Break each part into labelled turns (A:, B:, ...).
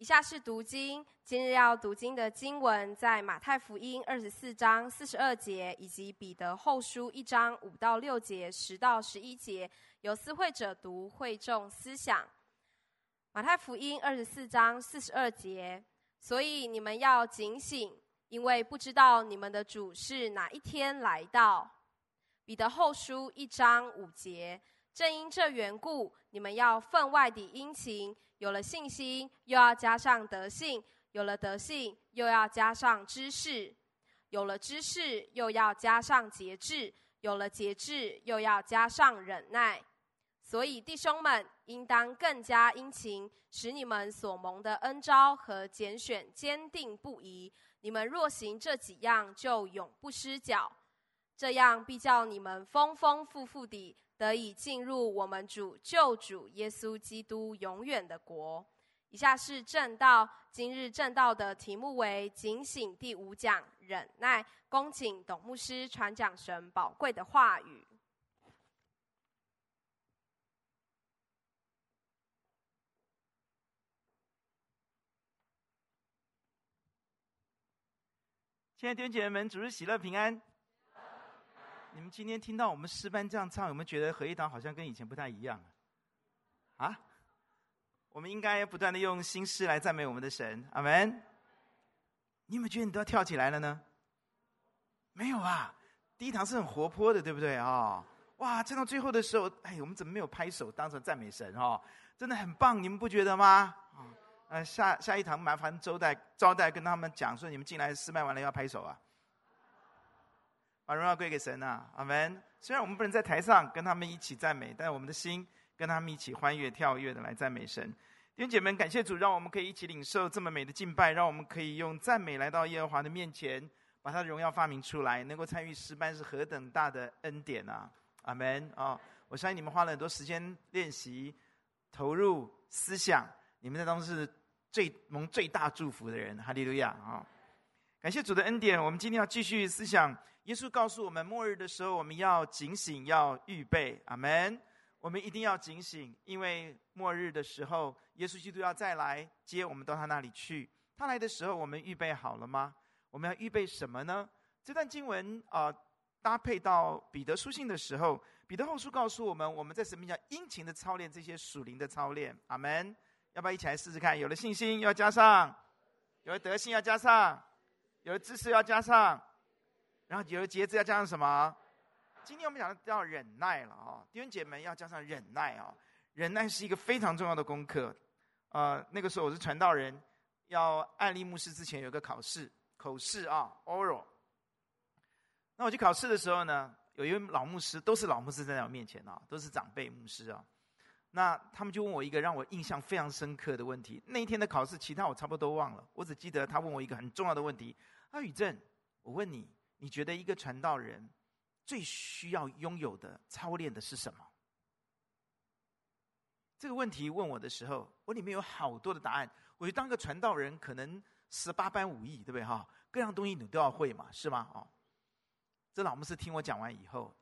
A: 以下是读经，今日要读经的经文在马太福音二十四章四十二节，以及彼得后书一章五到六节、十到十一节。由思会者读，会众思想。马太福音二十四章四十二节，所以你们要警醒，因为不知道你们的主是哪一天来到。彼得后书一章五节，正因这缘故，你们要分外的殷勤。有了信心，又要加上德性；有了德性，又要加上知识；有了知识，又要加上节制；有了节制，又要加上忍耐。所以弟兄们，应当更加殷勤，使你们所蒙的恩召和拣选坚定不移。你们若行这几样，就永不失脚。这样必叫你们丰丰富富地。得以进入我们主救主耶稣基督永远的国。以下是正道，今日正道的题目为“警醒”第五讲，忍耐。恭请董牧师传讲神宝贵的话语。
B: 亲爱的弟兄姐妹们，主日喜乐平安。你们今天听到我们诗班这样唱，有没有觉得合一堂好像跟以前不太一样啊？我们应该不断的用心诗来赞美我们的神，阿门。你有没有觉得你都要跳起来了呢？没有啊，第一堂是很活泼的，对不对啊？哦，哇，唱到最后的时候，哎，我们怎么没有拍手当成赞美神哦？真的很棒，你们不觉得吗？啊，呃，下下一堂麻烦招待招待跟他们讲说，你们进来诗班完了要拍手啊。把荣耀归给神啊，阿门。虽然我们不能在台上跟他们一起赞美，但我们的心跟他们一起欢悦跳跃的来赞美神。弟兄姐妹们，感谢主，让我们可以一起领受这么美的敬拜，让我们可以用赞美来到耶和华的面前，把他的荣耀发明出来。能够参与诗班是何等大的恩典啊，阿门啊！我相信你们花了很多时间练习、投入、思想，你们在当中是最蒙最大祝福的人。哈利路亚啊！感谢主的恩典，我们今天要继续思想。耶稣告诉我们，末日的时候我们要警醒，要预备。阿门。我们一定要警醒，因为末日的时候，耶稣基督要再来接我们到他那里去。他来的时候，我们预备好了吗？我们要预备什么呢？这段经文啊、搭配到彼得书信的时候，彼得后书告诉我们，我们在神面前殷勤的操练这些属灵的操练。阿门。要不要一起来试试看？有了信心要加上，有了德性要加上，有的知识要加上。然后有的节制，要加上什么？今天我们讲到忍耐了啊，弟兄姐妹要加上忍耐啊，忍耐是一个非常重要的功课。呃，那个时候我是传道人，要按立牧师之前有个考试，口试啊，oral。那我去考试的时候呢，有一位老牧师，都是老牧师在我面前啊，都是长辈牧师啊。那他们就问我一个让我印象非常深刻的问题。那一天的考试，其他我差不多都忘了，我只记得他问我一个很重要的问题：阿宇正，我问你。你觉得一个传道人最需要拥有的操练的是什么？这个问题问我的时候，我里面有好多的答案。我觉得当个传道人，可能十八般武艺，对不对哈？各样东西你都要会嘛，是吗？哦，这老牧师听我讲完以后，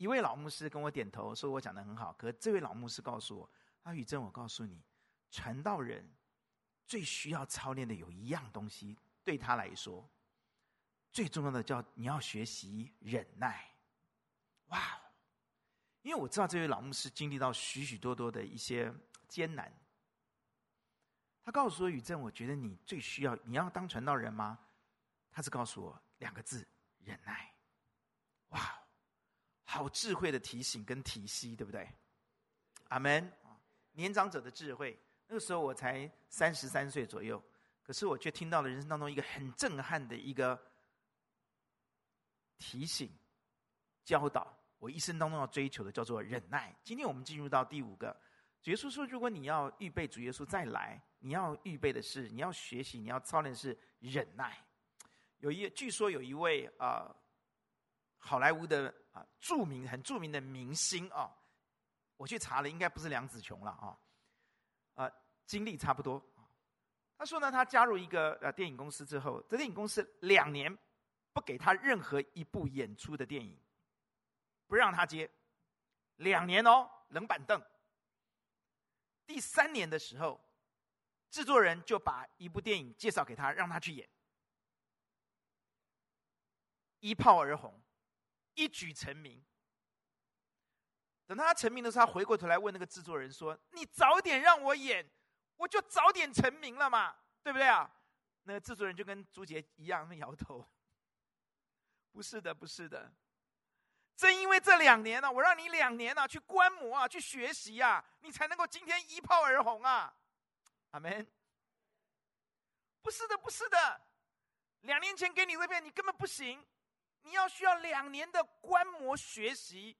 B: 一位老牧师跟我点头，说我讲的很好。可这位老牧师告诉我：“阿宇正，我告诉你，传道人最需要操练的有一样东西，对他来说。”最重要的叫你要学习忍耐，哇！因为我知道这位老牧师经历到许许多多的一些艰难。他告诉我：“宇正，我觉得你最需要，你要当传道人吗？”他是告诉我两个字：忍耐。好智慧的提醒跟提息，对不对？阿门。年长者的智慧，那个时候我才三十三岁左右，可是我却听到了人生当中一个很震撼的一个。提醒、教导，我一生当中要追求的叫做忍耐。今天我们进入到第五个，主耶稣说：如果你要预备主耶稣再来，你要预备的是，你要学习，你要操练的是忍耐。有一据说有一位啊、好莱坞的啊、著名、很著名的明星啊、我去查了，应该不是梁子琼了啊，啊、经历差不多。他说呢，他加入一个呃电影公司之后，这电影公司两年。不给他任何一部演出的电影，不让他接，两年哦，冷板凳。第三年的时候，制作人就把一部电影介绍给他，让他去演。一炮而红，一举成名。等他成名的时候，他回过头来问那个制作人说：“你早点让我演，我就早点成名了嘛，对不对啊？”那个制作人就跟朱杰一样，摇头：“ 不是的，不是的。正因为这两年呢、我让你两年呢、去观摩啊，去学习啊，你才能够今天一炮而红啊。”阿门。不是的，不是的。两年前给你这片，你根本不行。你要需要两年的观摩学习，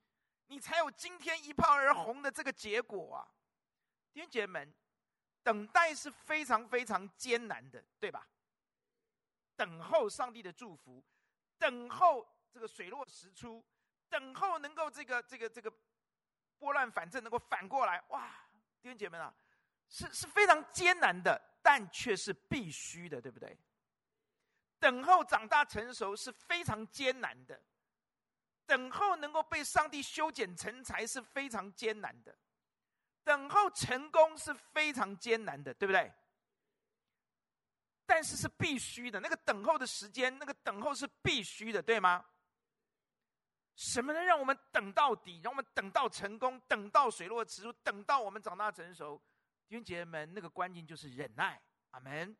B: 你才有今天一炮而红的这个结果啊！弟兄姐妹们，等待是非常非常艰难的，对吧？等候上帝的祝福，等候这个水落石出，等候能够这个这个这个拨乱反正，能够反过来，哇！弟兄姐妹们啊，是是非常艰难的，但却是必须的，对不对？等候长大成熟是非常艰难的，等候能够被上帝修剪成才是非常艰难的，等候成功是非常艰难的，对不对？但是是必须的，那个等候的时间，那个等候是必须的，对吗？什么能让我们等到底，让我们等到成功，等到水落石出，等到我们长大成熟？弟兄姐妹们，那个关键就是忍耐，阿门，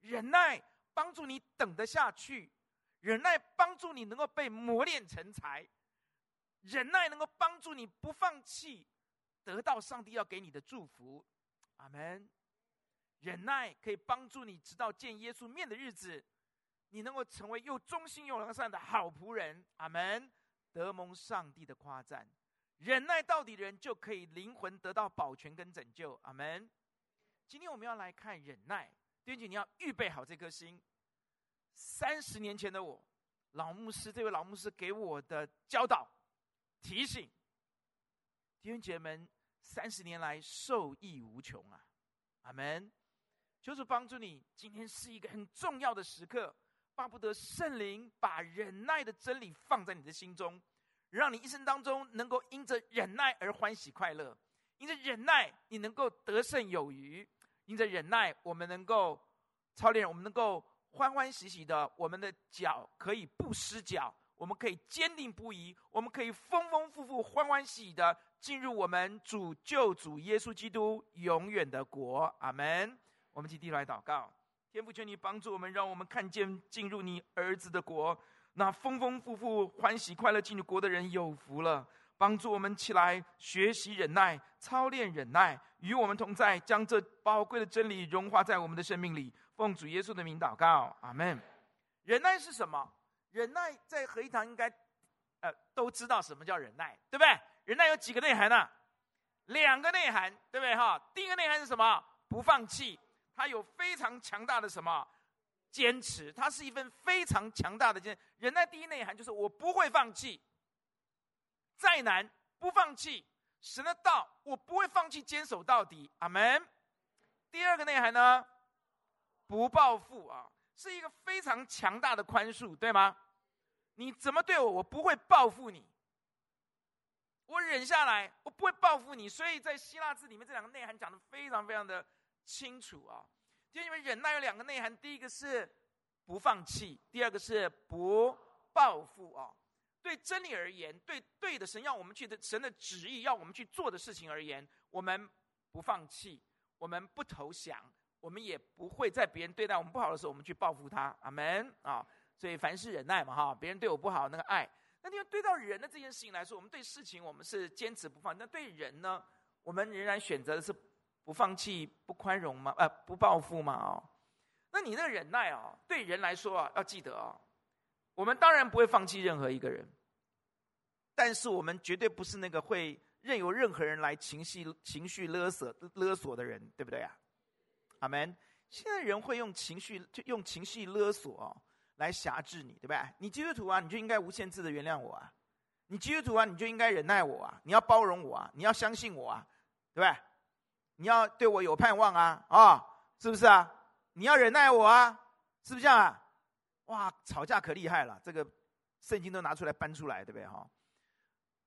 B: 忍耐。帮助你等得下去，忍耐帮助你能够被磨练成才，忍耐能够帮助你不放弃，得到上帝要给你的祝福，阿门。忍耐可以帮助你直到见耶稣面的日子，你能够成为又忠心又良善的好仆人，阿门。得蒙上帝的夸赞，忍耐到底的人就可以灵魂得到保全跟拯救，阿门。今天我们要来看忍耐。弟兄姐，你要预备好这颗心。三十年前的我，老牧师，这位老牧师给我的教导、提醒，弟兄姐妹们，三十年来受益无穷啊！阿门。求主帮助你，今天是一个很重要的时刻，巴不得圣灵把忍耐的真理放在你的心中，让你一生当中能够因着忍耐而欢喜快乐，因着忍耐你能够得胜有余。因着忍耐，我们能够操练，我们能够欢欢喜喜的，我们的脚可以不失脚，我们可以坚定不移，我们可以丰丰富富、欢欢喜喜的进入我们主救主耶稣基督永远的国。阿门。我们起低头来祷告，天父，求你帮助我们，让我们看见进入你儿子的国，那丰丰富富、欢喜快乐进入国的人有福了。帮助我们起来学习忍耐，操练忍耐，与我们同在，将这宝贵的真理融化在我们的生命里。奉主耶稣的名祷告，阿门。忍耐是什么？忍耐在合一堂应该，呃，都知道什么叫忍耐，对不对？忍耐有几个内涵呢、两个内涵，对不对？哈，第一个内涵是什么？不放弃，它有非常强大的什么？坚持，它是一份非常强大的坚。忍耐第一内涵就是我不会放弃。再难不放弃，神的道我不会放弃，坚守到底。阿门。第二个内涵呢，不报复啊，是一个非常强大的宽恕，对吗？你怎么对我，我不会报复你，我忍下来，我不会报复你。所以在希腊字里面，这两个内涵讲得非常非常的清楚啊。因为忍耐有两个内涵，第一个是不放弃，第二个是不报复啊。对真理而言，对对的神要我们去的神的旨意要我们去做的事情而言，我们不放弃，我们不投降，我们也不会在别人对待我们不好的时候，我们去报复他。阿门啊！所以凡事忍耐嘛，哈，别人对我不好，那个爱。那因为对到人的这件事情来说，我们对事情我们是坚持不放，那对人呢，我们仍然选择的是不放弃、不宽容吗？呃，不报复吗？哦，那你那个忍耐啊，对人来说啊，要记得啊。我们当然不会放弃任何一个人，但是我们绝对不是那个会任由任何人来情绪情绪勒索勒索的人，对不对啊？阿门。现在人会用情绪就用情绪勒索，来辖制你，对不对？你基督徒啊，你就应该无限制的原谅我啊；你基督徒啊，你就应该忍耐我啊；你要包容我啊；你要相信我啊，对不对？你要对我有盼望啊，啊、哦，是不是啊？你要忍耐我啊，是不是这样啊？哇，吵架可厉害了！这个圣经都拿出来搬出来，对不对？哈，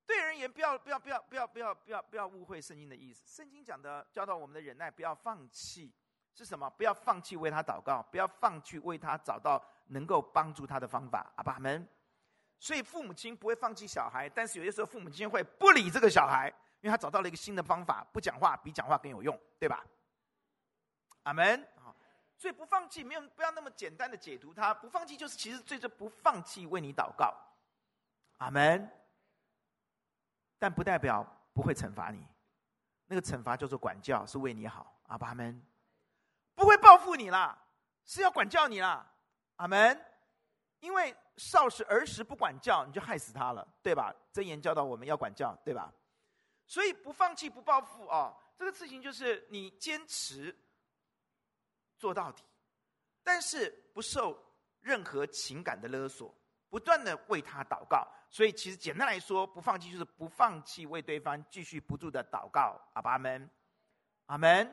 B: 对人言不要不要不要不要不要不要不要误会圣经的意思。圣经讲的教导我们的忍耐，不要放弃，是什么？不要放弃为他祷告，不要放弃为他找到能够帮助他的方法。阿爸们，所以父母亲不会放弃小孩，但是有些时候父母亲会不理这个小孩，因为他找到了一个新的方法，不讲话比讲话更有用，对吧？阿门。所以不放弃，没有不要那么简单的解读它。不放弃就是其实最终不放弃为你祷告。阿门。但不代表不会惩罚你，那个惩罚叫做管教，是为你好。阿爸们。不会报复你啦，是要管教你啦，阿门。因为少时儿时不管教，你就害死他了，对吧？真言教导我们要管教，对吧？所以不放弃、不报复啊，这个事情就是你坚持做到底，但是不受任何情感的勒索，不断的为他祷告。所以其实简单来说，不放弃就是不放弃为对方继续不住的祷告。阿爸们，阿门。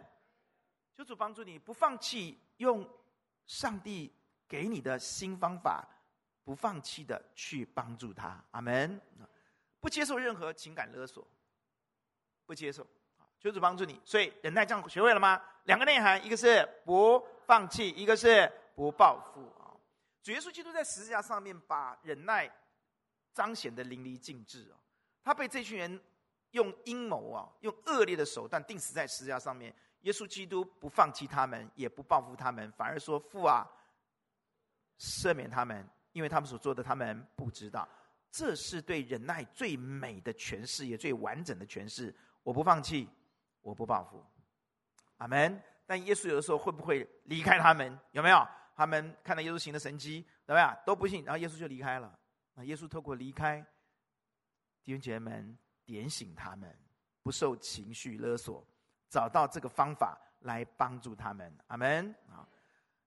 B: 求主帮助你，不放弃用上帝给你的新方法，不放弃的去帮助他。阿门。不接受任何情感勒索，不接受。求主帮助你。所以忍耐这样学会了吗？两个内涵，一个是不放弃，一个是不报复。啊，主耶稣基督在十字架上面把忍耐彰显得淋漓尽致啊。他被这群人用阴谋啊，用恶劣的手段钉死在十字架上面。耶稣基督不放弃他们，也不报复他们，反而说：“父啊，赦免他们，因为他们所做的，他们不知道。”这是对忍耐最美的诠释，也最完整的诠释。我不放弃，我不报复。阿门。但耶稣有的时候会不会离开他们？有没有？他们看到耶稣行的神迹，怎么样？都不信，然后耶稣就离开了。那耶稣透过离开，弟兄姐妹们点醒他们，不受情绪勒索。找到这个方法来帮助他们，阿门啊！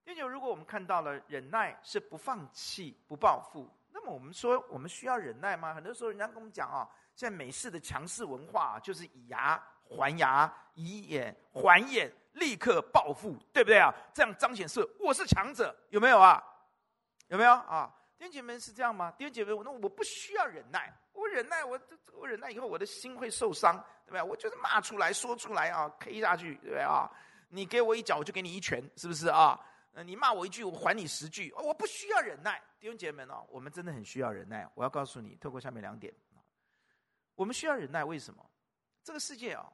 B: 第九，如果我们看到了忍耐是不放弃、不报复，那么我们说我们需要忍耐吗？很多时候人家跟我们讲啊，现在美式的强势文化就是以牙还牙，以眼还眼，立刻报复，对不对啊？这样彰显是我是强者，有没有啊？有没有啊？弟兄姐妹是这样吗？弟兄姐妹，那我不需要忍耐。我忍耐，我我忍耐以后，我的心会受伤，对不对？我就是骂出来说出来啊，K 下去，对不对啊？你给我一脚，我就给你一拳，是不是啊？你骂我一句，我还你十句。我不需要忍耐，弟兄姐妹们哦，我们真的很需要忍耐。我要告诉你，透过下面两点，我们需要忍耐，为什么？这个世界啊，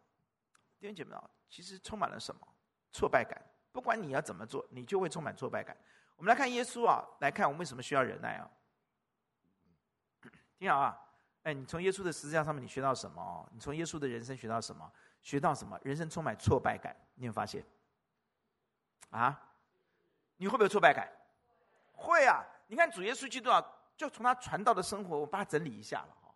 B: 弟兄姐妹啊，其实充满了什么？挫败感。不管你要怎么做，你就会充满挫败感。我们来看耶稣啊，来看我们为什么需要忍耐啊？听好啊。哎，你从耶稣的十字架上面，你学到什么？你从耶稣的人生学到什么？学到什么？人生充满挫败感，你有发现？啊？你会不会挫败感？会啊！你看主耶稣基督啊，就从他传道的生活，我把它整理一下了哈。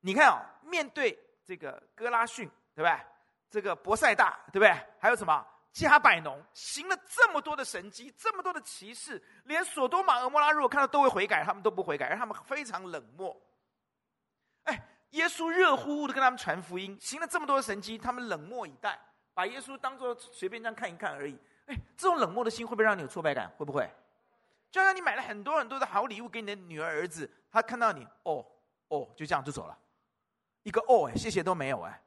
B: 你看啊，面对这个哥拉逊，对吧？这个伯赛大，对不对？还有什么加百农，行了这么多的神迹，这么多的奇事，连索多玛、蛾摩拉如果看到都会悔改，他们都不悔改，而他们非常冷漠。哎，耶稣热乎乎的跟他们传福音，行了这么多的神迹，他们冷漠以待，把耶稣当做随便这样看一看而已。哎，这种冷漠的心会不会让你有挫败感？会不会？就像你买了很多很多的好礼物给你的女儿儿子，他看到你，哦哦，就这样就走了，一个哦，哎，谢谢都没有，哎，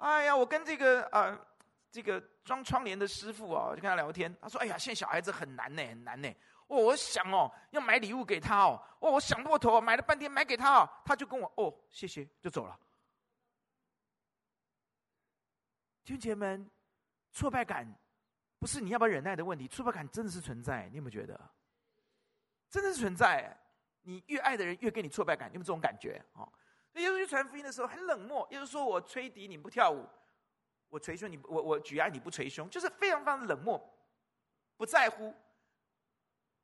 B: 哎呀，我跟这个呃这个装窗帘的师傅啊，就跟他聊天，他说，哎呀，现在小孩子很难呢，很难呢。哦，我想哦，要买礼物给他哦。哦，我想破头，买了半天买给他哦，他就跟我哦，谢谢，就走了。弟兄姐们，挫败感不是你要不要忍耐的问题，挫败感真的是存在，你有没有觉得？真的是存在。你越爱的人越给你挫败感，有没有这种感觉？哦，耶稣去传福音的时候很冷漠，耶稣说我吹笛你不跳舞，我捶胸你我我举哀你不捶胸，就是非常非常冷漠，不在乎。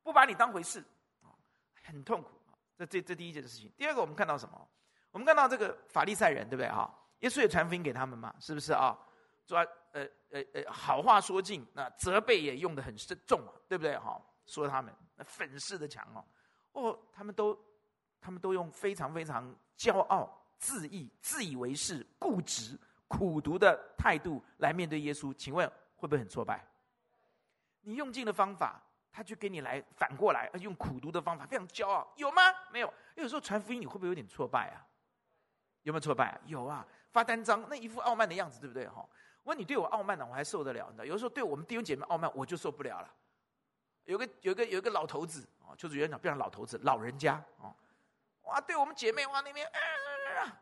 B: 不把你当回事，很痛苦。这这这第一件事情。第二个，我们看到什么？我们看到这个法利赛人，对不对？哈，耶稣也传福音给他们嘛，是不是啊？说呃呃呃，好话说尽，那责备也用的很重嘛，对不对？哈，说他们那粉饰的墙哦，哦，他们都他们都用非常非常骄傲、自义、自以为是、固执、苦读的态度来面对耶稣。请问会不会很挫败？你用尽了方法。他就给你来反过来，用苦读的方法，非常骄傲，有吗？没有。有时候传福音，你会不会有点挫败啊？有没有挫败啊？有啊，发单张，那一副傲慢的样子，对不对？哈，我说你对我傲慢呢，我还受得了。你知道，有的时候对我们弟兄姐妹傲慢，我就受不了了。有个有个有个老头子啊，就是园长，变成老头子，老人家啊，哇，对我们姐妹哇那边，啊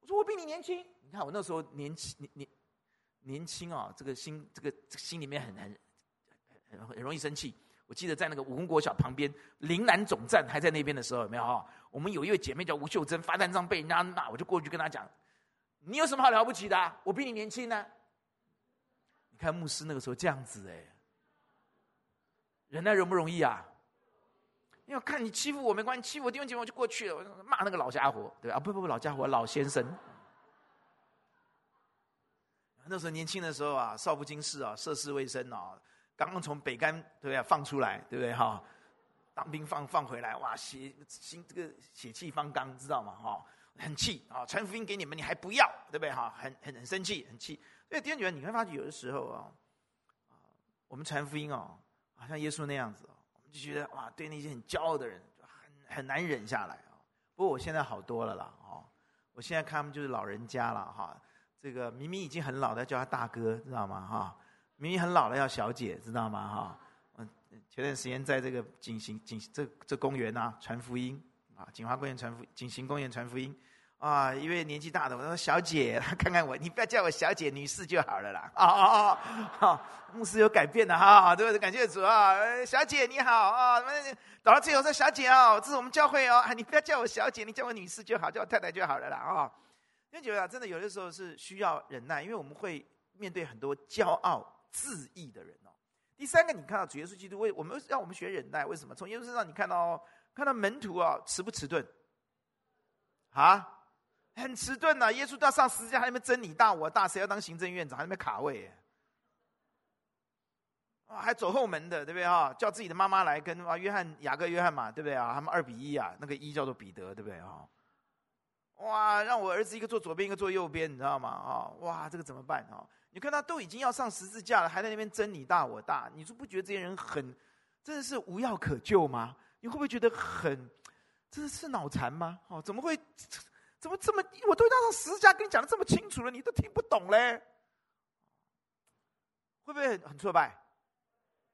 B: 我说我比你年轻。你看我那时候年轻年年年轻啊，这个心这个心里面很很很很容易生气。我记得在那个武功国小旁边，岭南总站还在那边的时候，有没有哈？我们有一位姐妹叫吴秀珍，发单张被人家骂，我就过去跟她讲：“你有什么好了不起的？我比你年轻呢。”你看牧师那个时候这样子哎，忍耐容不容易啊？因为看你欺负我没关系，欺负我弟兄姐妹我就过去了，我就骂那个老家伙，对吧？啊不不不，老家伙，老先生。那时候年轻的时候啊，少不经事啊，涉世未深啊。刚刚从北干对不对放出来，对不对哈？当兵放放回来，哇，血心这个血气方刚，知道吗？哈，很气啊！传福音给你们，你还不要，对不对哈？很很很生气，很气。所以弟兄姐妹，你会发觉有的时候啊，啊，我们传福音哦，好像耶稣那样子，就觉得哇，对那些很骄傲的人，很很难忍下来啊。不过我现在好多了啦，哦，我现在看他们就是老人家了哈。这个明明已经很老的，叫他大哥，知道吗？哈。明明很老了，要小姐，知道吗？哈，嗯，前段时间在这个景行景这这公园啊，传福音啊，景华公园传福景行公园传福音，啊一位年纪大的，我说小姐，看看我，你不要叫我小姐，女士就好了啦。啊啊啊！好，牧师有改变的哈，对不对？感谢主啊，小姐你好啊，到了最后说小姐哦，这是我们教会哦，啊 你不要叫我小姐，你叫我女士就好，叫我太太就好了啦啊。因为觉得真的有的时候是需要忍耐，因为我们会面对很多骄傲。自义的人哦，第三个，你看到主耶稣基督为我们让我们学忍耐，为什么？从耶稣身上你看到看到门徒啊，迟不迟钝？啊，很迟钝呐！耶稣都要上十字架，还没争你大我大，谁要当行政院长？还没卡位？啊，还走后门的，对不对啊？叫自己的妈妈来跟啊，约翰、雅各、约翰嘛，对不对啊？他们二比一啊，那个一叫做彼得，对不对啊？哇，让我儿子一个坐左边，一个坐右边，你知道吗？啊，哇，这个怎么办啊？你看他都已经要上十字架了，还在那边争你大我大，你说不觉得这些人很，真的是无药可救吗？你会不会觉得很，真的是脑残吗？哦，怎么会，怎么这么，我都要上十字架跟你讲的这么清楚了，你都听不懂嘞？会不会很很挫败？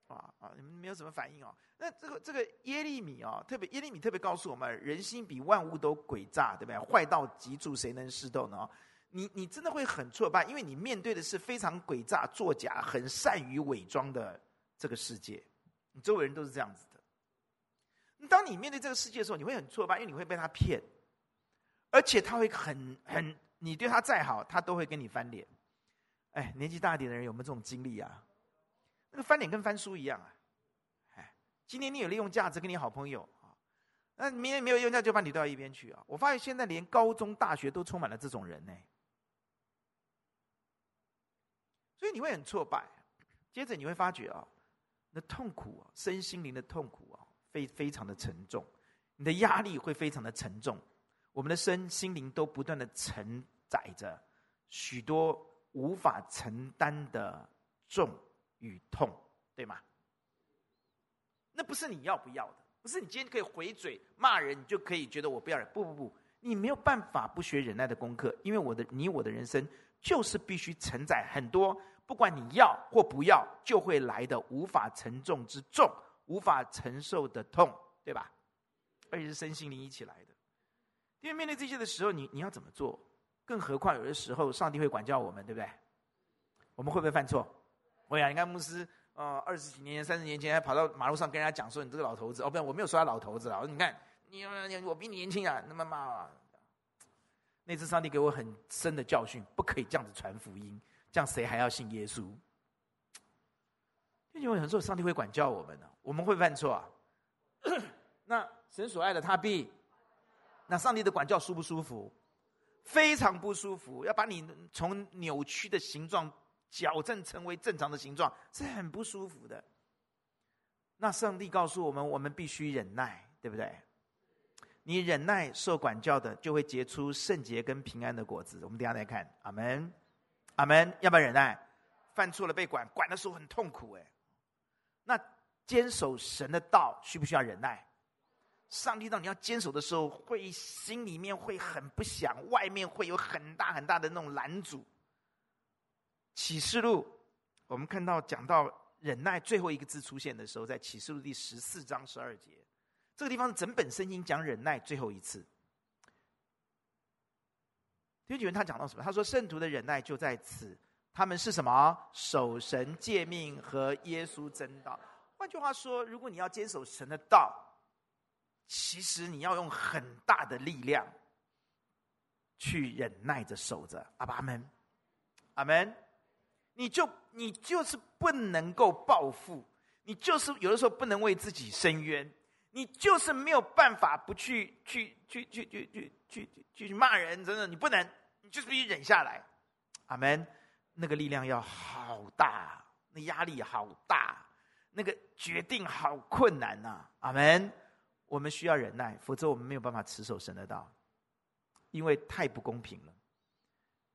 B: 啊啊，你们没有什么反应哦？那这个这个耶利米哦，特别耶利米特别告诉我们，人心比万物都诡诈，对不对？坏到极处，谁能识透呢？你你真的会很挫败，因为你面对的是非常诡诈、作假、很善于伪装的这个世界，你周围人都是这样子的。当你面对这个世界的时候，你会很挫败，因为你会被他骗，而且他会很很，你对他再好，他都会跟你翻脸。哎，年纪大一点的人有没有这种经历啊？那个翻脸跟翻书一样啊！哎，今天你有利用价值跟你好朋友啊，那明天没有用价就把你丢到一边去啊！我发现现在连高中、大学都充满了这种人呢。所以你会很挫败，接着你会发觉啊，那痛苦啊，身心灵的痛苦啊，非非常的沉重，你的压力会非常的沉重，我们的身心灵都不断的承载着许多无法承担的重与痛，对吗？那不是你要不要的，不是你今天可以回嘴骂人，你就可以觉得我不要忍。不不不，你没有办法不学忍耐的功课，因为我的你我的人生就是必须承载很多。不管你要或不要，就会来的无法承重之重，无法承受的痛，对吧？而且是身心灵一起来的。因为面对这些的时候，你你要怎么做？更何况有的时候，上帝会管教我们，对不对？我们会不会犯错？会啊！你看牧师，呃，二十几年前、三十年前还跑到马路上跟人家讲说：“你这个老头子。”哦，不，我没有说他老头子了。我说：“你看，你我比你年轻啊，那么骂。”那次上帝给我很深的教训，不可以这样子传福音。这样谁还要信耶稣？因为很多时候上帝会管教我们的，我们会犯错啊。那神所爱的他必，那上帝的管教舒不舒服？非常不舒服，要把你从扭曲的形状矫正成为正常的形状，是很不舒服的。那上帝告诉我们，我们必须忍耐，对不对？你忍耐受管教的，就会结出圣洁跟平安的果子。我们等下来看，阿门。阿门，要不要忍耐？犯错了被管，管的时候很痛苦哎。那坚守神的道需不需要忍耐？上帝道你要坚守的时候，会心里面会很不想，外面会有很大很大的那种拦阻。启示录，我们看到讲到忍耐最后一个字出现的时候，在启示录第十四章十二节，这个地方整本圣经讲忍耐最后一次。弟兄姐妹，他讲到什么？他说：“圣徒的忍耐就在此，他们是什么？守神诫命和耶稣真道。换句话说，如果你要坚守神的道，其实你要用很大的力量去忍耐着守着。阿爸阿门，阿门。你就你就是不能够报复，你就是有的时候不能为自己伸冤，你就是没有办法不去去去去去去去去去骂人，真的你不能，你就是必须忍下来。阿门。那个力量要好大，那压力好大，那个决定好困难呐。阿门。我们需要忍耐，否则我们没有办法持守神的道，因为太不公平了，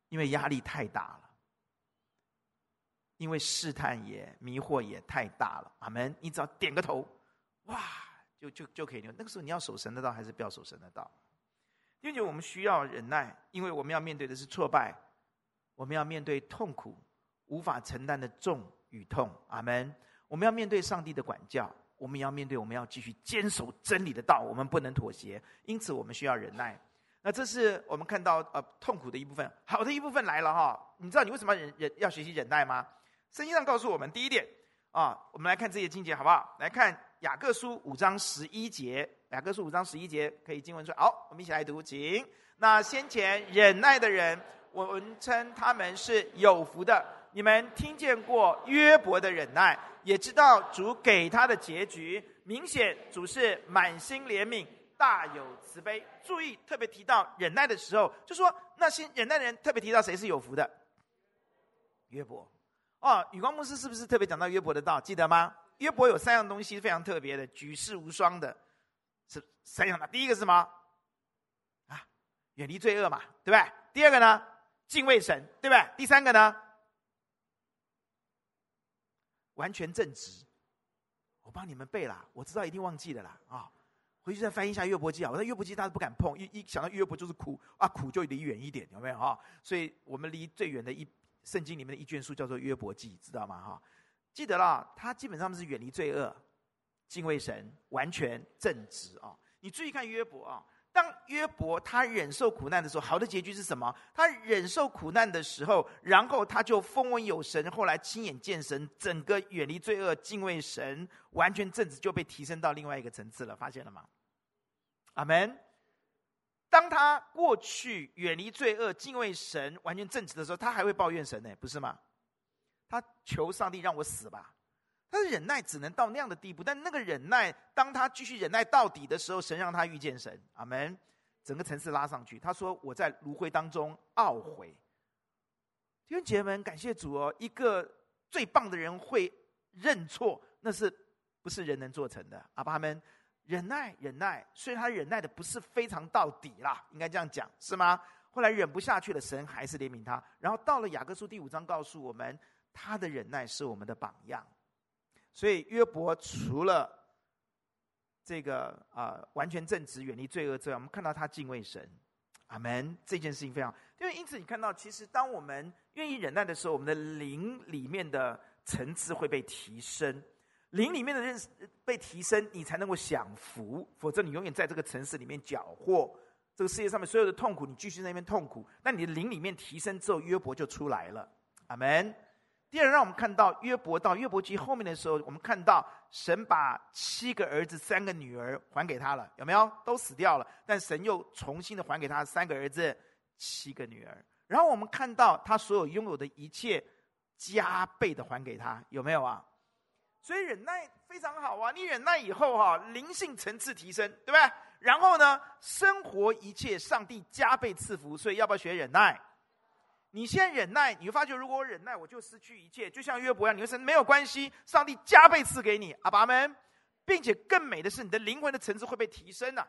B: 因为压力太大了，因为试探也迷惑也太大了。阿门！你只要点个头，哇，就就就可以。那个时候你要守神的道，还是不要守神的道？因为我们需要忍耐，因为我们要面对的是挫败，我们要面对痛苦，无法承担的重与痛。阿门！我们要面对上帝的管教。我们要面对，我们要继续坚守真理的道，我们不能妥协。因此，我们需要忍耐。那这是我们看到呃痛苦的一部分。好的一部分来了哈，你知道你为什么要忍忍要学习忍耐吗？圣经上告诉我们，第一点啊，我们来看这些经节好不好？来看雅各书五章十一节，雅各书五章十一节可以经文说，好，我们一起来读，请。那先前忍耐的人，我们称他们是有福的。你们听见过约伯的忍耐。也知道主给他的结局，明显主是满心怜悯，大有慈悲。注意，特别提到忍耐的时候，就说那些忍耐的人，特别提到谁是有福的？约伯。哦，宇光牧师是不是特别讲到约伯的道？记得吗？约伯有三样东西非常特别的，举世无双的，是三样的。第一个是什么？啊，远离罪恶嘛，对不对？第二个呢，敬畏神，对不对？第三个呢？完全正直，我帮你们背了，我知道一定忘记了啦啊！回去再翻一下约伯记啊，我说约伯记大家不敢碰，一一想到约伯就是苦啊，苦就离远一点，有没有啊？所以我们离最远的一圣经里面的一卷书叫做约伯记，知道吗？哈，记得了，他基本上是远离罪恶，敬畏神，完全正直啊！你注意看约伯啊。约伯他忍受苦难的时候，好的结局是什么？他忍受苦难的时候，然后他就风闻有神，后来亲眼见神，整个远离罪恶、敬畏神，完全正直，就被提升到另外一个层次了。发现了吗？阿门。当他过去远离罪恶、敬畏神、完全正直的时候，他还会抱怨神呢，不是吗？他求上帝让我死吧。他的忍耐只能到那样的地步，但那个忍耐，当他继续忍耐到底的时候，神让他遇见神，阿门。整个层次拉上去。他说：“我在炉灰当中懊悔。”弟兄姐妹们，感谢主哦！一个最棒的人会认错，那是不是人能做成的？阿爸们，忍耐，忍耐。虽然他忍耐的不是非常到底啦，应该这样讲，是吗？后来忍不下去了，神还是怜悯他。然后到了雅各书第五章，告诉我们，他的忍耐是我们的榜样。所以约伯除了这个啊、完全正直、远离罪恶之外，我们看到他敬畏神，阿门。这件事情非常，因为因此你看到，其实当我们愿意忍耐的时候，我们的灵里面的层次会被提升，灵里面的认识被提升，你才能够享福，否则你永远在这个层次里面搅和。这个世界上面所有的痛苦，你继续在那边痛苦，那你的灵里面提升之后，约伯就出来了，阿门。第二，让我们看到约伯到约伯记后面的时候，我们看到神把七个儿子、三个女儿还给他了，有没有？都死掉了，但神又重新的还给他三个儿子、七个女儿。然后我们看到他所有拥有的一切加倍的还给他，有没有啊？所以忍耐非常好啊！你忍耐以后哈、灵性层次提升，对不对？然后呢，生活一切上帝加倍赐福，所以要不要学忍耐？你先忍耐，你会发觉，如果我忍耐，我就失去一切，就像约伯一样。你会说没有关系，上帝加倍赐给你，阿爸们，并且更美的是，你的灵魂的层次会被提升呐、啊。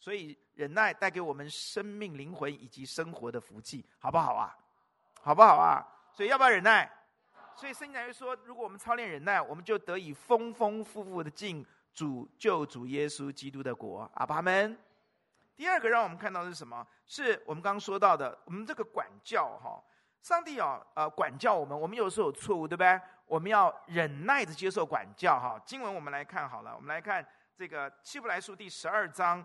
B: 所以忍耐带给我们生命、灵魂以及生活的福气，好不好啊？好不好啊？所以要不要忍耐？所以圣经来说，如果我们操练忍耐，我们就得以丰丰富富的进主救主耶稣基督的国，阿爸们。第二个让我们看到的是什么？是我们刚刚说到的，我们这个管教哈，上帝啊，呃，管教我们，我们有时候有错误，对不对？我们要忍耐着接受管教，哈。经文我们来看好了，我们来看这个希伯来书第十二章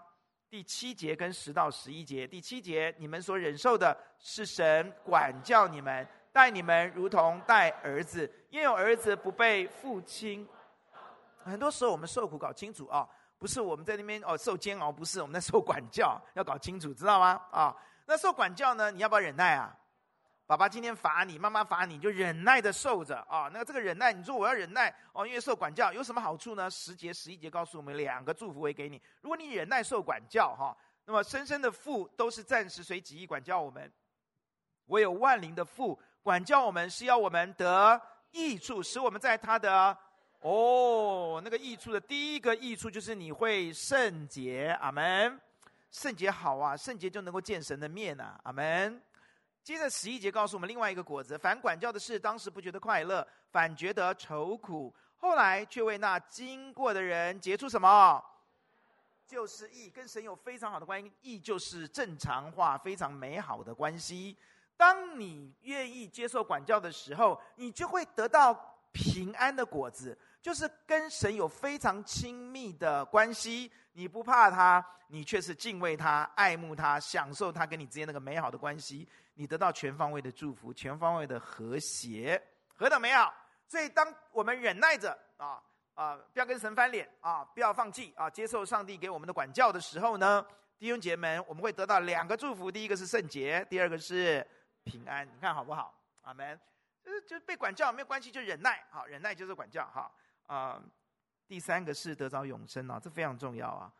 B: 第七节跟十到十一节。第七节，你们所忍受的是神管教你们，待你们如同待儿子，因有儿子不被父亲。很多时候我们受苦，搞清楚啊，不是我们在那边哦受煎熬，不是我们在受管教，要搞清楚，知道吗？啊，那受管教呢，你要不要忍耐啊？爸爸今天罚你，妈妈罚你，就忍耐的受着啊。那这个忍耐，你说我要忍耐哦，因为受管教有什么好处呢？十节、十一节告诉我们两个祝福会给你。如果你忍耐受管教哈，那么深深的父都是暂时随己意管教我们，唯有万灵的父管教我们是要我们得益处，使我们在他的哦那个益处的第一个益处就是你会圣洁，阿门。圣洁好啊，圣洁就能够见神的面呐，阿门。接着十一节告诉我们另外一个果子：反管教的事，当时不觉得快乐，反觉得愁苦；后来却为那经过的人结出什么？就是义，跟神有非常好的关系。义就是正常化、非常美好的关系。当你愿意接受管教的时候，你就会得到平安的果子，就是跟神有非常亲密的关系。你不怕他，你却是敬畏他、爱慕他、享受他跟你之间那个美好的关系。你得到全方位的祝福，全方位的和谐，何等美好！所以，当我们忍耐着啊啊，不要跟神翻脸啊，不要放弃啊，接受上帝给我们的管教的时候呢，弟兄姐妹们，我们会得到两个祝福：第一个是圣洁，第二个是平安。你看好不好？阿门。就是被管教没有关系，就忍耐，好，忍耐就是管教，哈啊。第三个是得着永生啊，这非常重要啊。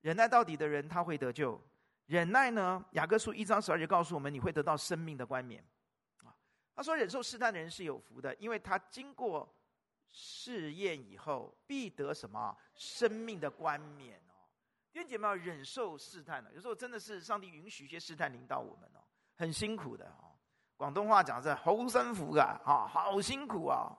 B: 忍耐到底的人，他会得救。忍耐呢？雅各书一章十二节告诉我们，你会得到生命的冠冕。啊，他说忍受试探的人是有福的，因为他经过试验以后，必得什么？生命的冠冕哦。弟兄姐妹要忍受试探呢，有时候真的是上帝允许一些试探临到我们哦，很辛苦的哦。广东话讲是“好辛苦啊”，啊，好辛苦啊，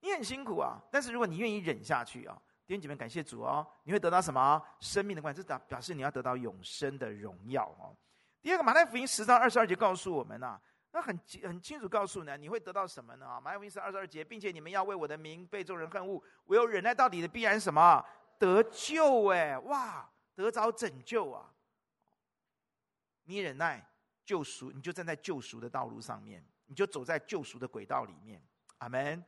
B: 你很辛苦啊。但是如果你愿意忍下去啊。弟兄姐妹，感谢主哦！你会得到什么？生命的冠，这表表示你要得到永生的荣耀哦。第二个，马太福音十章二十二节告诉我们呐、啊，那很很清楚告诉你，你会得到什么呢？马太福音十二十二节，并且你们要为我的名被众人恨恶，唯有忍耐到底的，必然什么？得救哎！哇，得着拯救啊！你忍耐救赎，你就站在救赎的道路上面，你就走在救赎的轨道里面。阿门。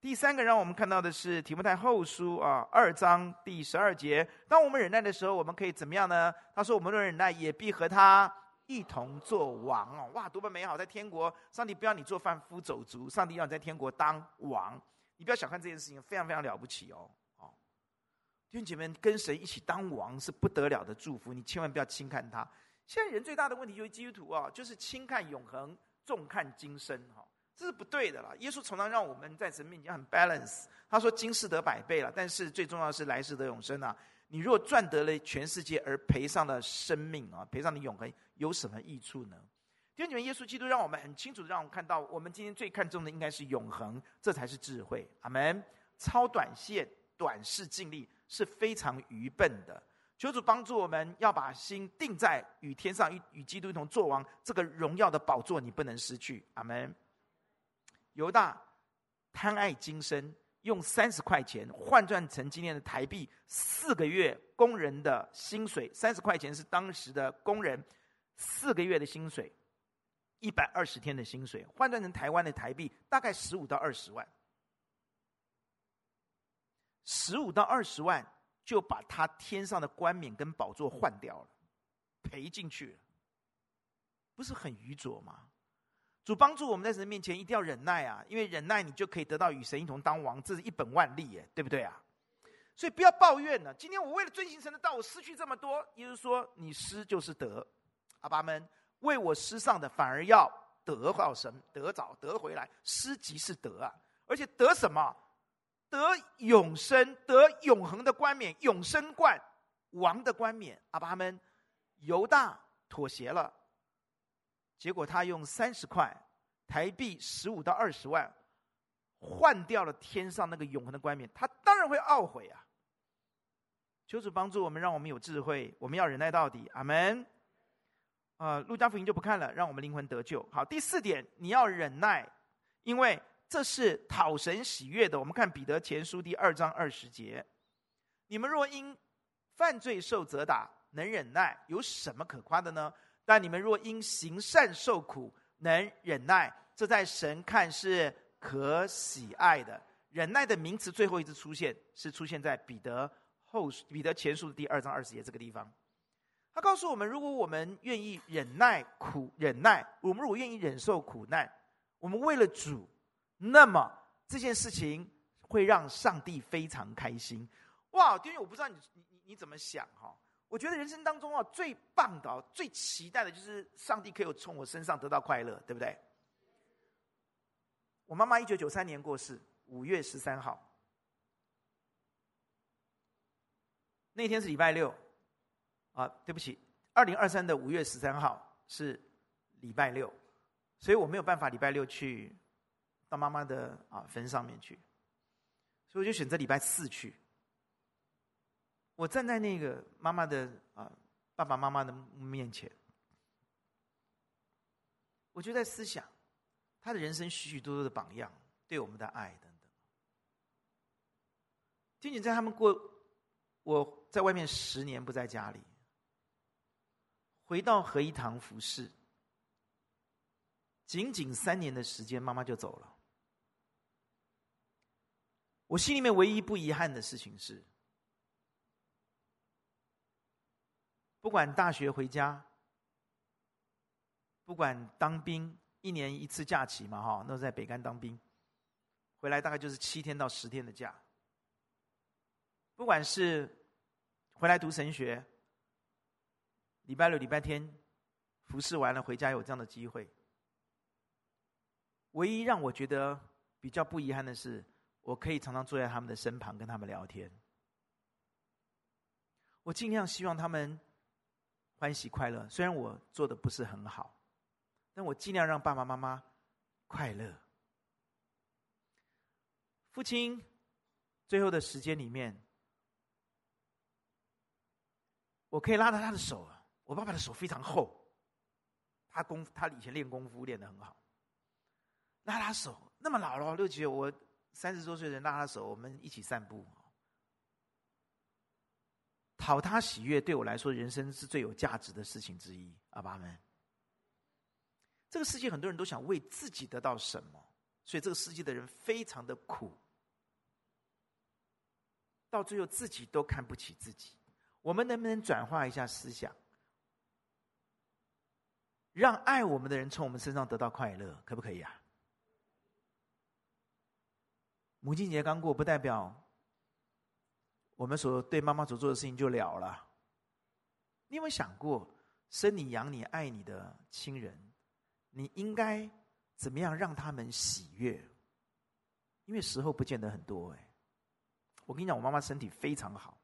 B: 第三个让我们看到的是提摩太后书啊，二章第十二节。当我们忍耐的时候，我们可以怎么样呢？他说：“我们的忍耐也必和他一同做王哦！”哇，多么美好！在天国，上帝不要你做贩夫走卒，上帝要你在天国当王。你不要小看这件事情，非常非常了不起哦！哦，弟兄姐妹，跟神一起当王是不得了的祝福，你千万不要轻看他。现在人最大的问题就是基督徒啊，就是轻看永恒，重看今生哈。这是不对的啦！耶稣常常让我们在神面前很 balance。他说：“今世得百倍了，但是最重要的是来世得永生啊！你若赚得了全世界而赔上了生命啊，赔上你永恒，有什么益处呢？”弟兄姐妹，耶稣基督让我们很清楚的让我们看到，我们今天最看重的应该是永恒，这才是智慧。阿门！超短线、短视、尽力是非常愚笨的。求主帮助我们，要把心定在与天上与与基督一同作王这个荣耀的宝座，你不能失去。阿门。犹大贪爱今生，用三十块钱换算成今天的台币四个月工人的薪水。三十块钱是当时的工人四个月的薪水，一百二十天的薪水，换算成台湾的台币大概十五到二十万。十五到二十万就把他天上的冠冕跟宝座换掉了，赔进去了，不是很愚拙吗？主帮助我们在神面前一定要忍耐啊，因为忍耐你就可以得到与神一同当王，这是一本万利耶，对不对啊？所以不要抱怨了。今天我为了遵行神的道，我失去这么多。耶稣说：“你失就是得。”阿爸们为我失上的，反而要得到神，得早得回来。失即是得啊，而且得什么？得永生，得永恒的冠冕，永生冠，王的冠冕。阿爸们，犹大妥协了。结果他用三十块台币十五到二十万换掉了天上那个永恒的冠冕，他当然会懊悔啊！求主帮助我们，让我们有智慧，我们要忍耐到底。阿门。呃，路加福音就不看了，让我们灵魂得救。好，第四点，你要忍耐，因为这是讨神喜悦的。我们看彼得前书第二章二十节：你们若因犯罪受责打，能忍耐，有什么可夸的呢？但你们若因行善受苦，能忍耐，这在神看是可喜爱的。忍耐的名词最后一次出现，是出现在彼得后彼得前书的第二章二十节这个地方。他告诉我们，如果我们愿意忍耐苦忍耐，我们如果愿意忍受苦难，我们为了主，那么这件事情会让上帝非常开心。哇，弟兄，我不知道你你你你怎么想哈？我觉得人生当中啊，最棒的、最期待的就是上帝可以从我身上得到快乐，对不对？我妈妈一九九三年过世，五月十三号，那天是礼拜六，啊，对不起，二零二三的五月十三号是礼拜六，所以我没有办法礼拜六去到妈妈的啊坟上面去，所以我就选择礼拜四去。我站在那个妈妈的啊爸爸妈妈的面前，我就在思想他的人生许许多多的榜样，对我们的爱等等。仅仅在他们过，我在外面十年不在家里，回到合一堂服侍，仅仅三年的时间，妈妈就走了。我心里面唯一不遗憾的事情是。不管大学回家，不管当兵，一年一次假期嘛，哈，那在北干当兵，回来大概就是七天到十天的假。不管是回来读神学，礼拜六、礼拜天服侍完了回家有这样的机会，唯一让我觉得比较不遗憾的是，我可以常常坐在他们的身旁跟他们聊天。我尽量希望他们。欢喜快乐，虽然我做的不是很好，但我尽量让爸爸妈妈快乐。父亲最后的时间里面，我可以拉着他的手啊。我爸爸的手非常厚，他功他以前练功夫练得很好。拉他手，那么老了，六几岁，我三十多岁的人拉他手，我们一起散步。讨他喜悦，对我来说，人生是最有价值的事情之一。阿爸们，这个世界很多人都想为自己得到什么，所以这个世界的人非常的苦，到最后自己都看不起自己。我们能不能转化一下思想，让爱我们的人从我们身上得到快乐，可不可以啊？母亲节刚过，不代表。我们所对妈妈所做的事情就了了。你有没有想过，生你养你爱你的亲人，你应该怎么样让他们喜悦？因为时候不见得很多哎。我跟你讲，我妈妈身体非常好。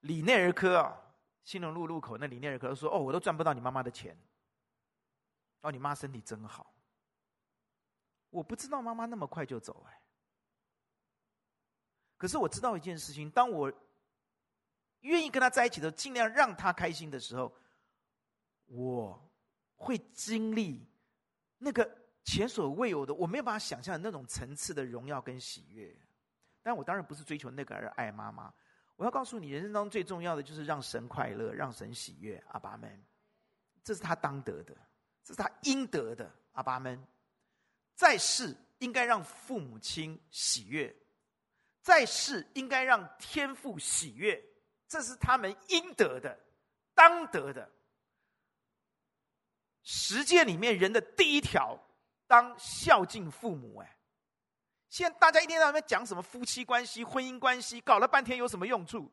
B: 李内儿科啊，新隆路路口那李内儿科说：“哦，我都赚不到你妈妈的钱。”哦，你妈身体真好。我不知道妈妈那么快就走哎。可是我知道一件事情，当我愿意跟他在一起的，尽量让他开心的时候，我会经历那个前所未有的，我没有办法想象的那种层次的荣耀跟喜悦。但我当然不是追求那个而爱妈妈。我要告诉你，人生当中最重要的就是让神快乐，让神喜悦。阿爸们，这是他当得的，这是他应得的。阿爸们，在世应该让父母亲喜悦。在世应该让天父喜悦，这是他们应得的、当得的。十诫里面人的第一条，当孝敬父母。哎，现在大家一天到晚讲什么夫妻关系、婚姻关系，搞了半天有什么用处？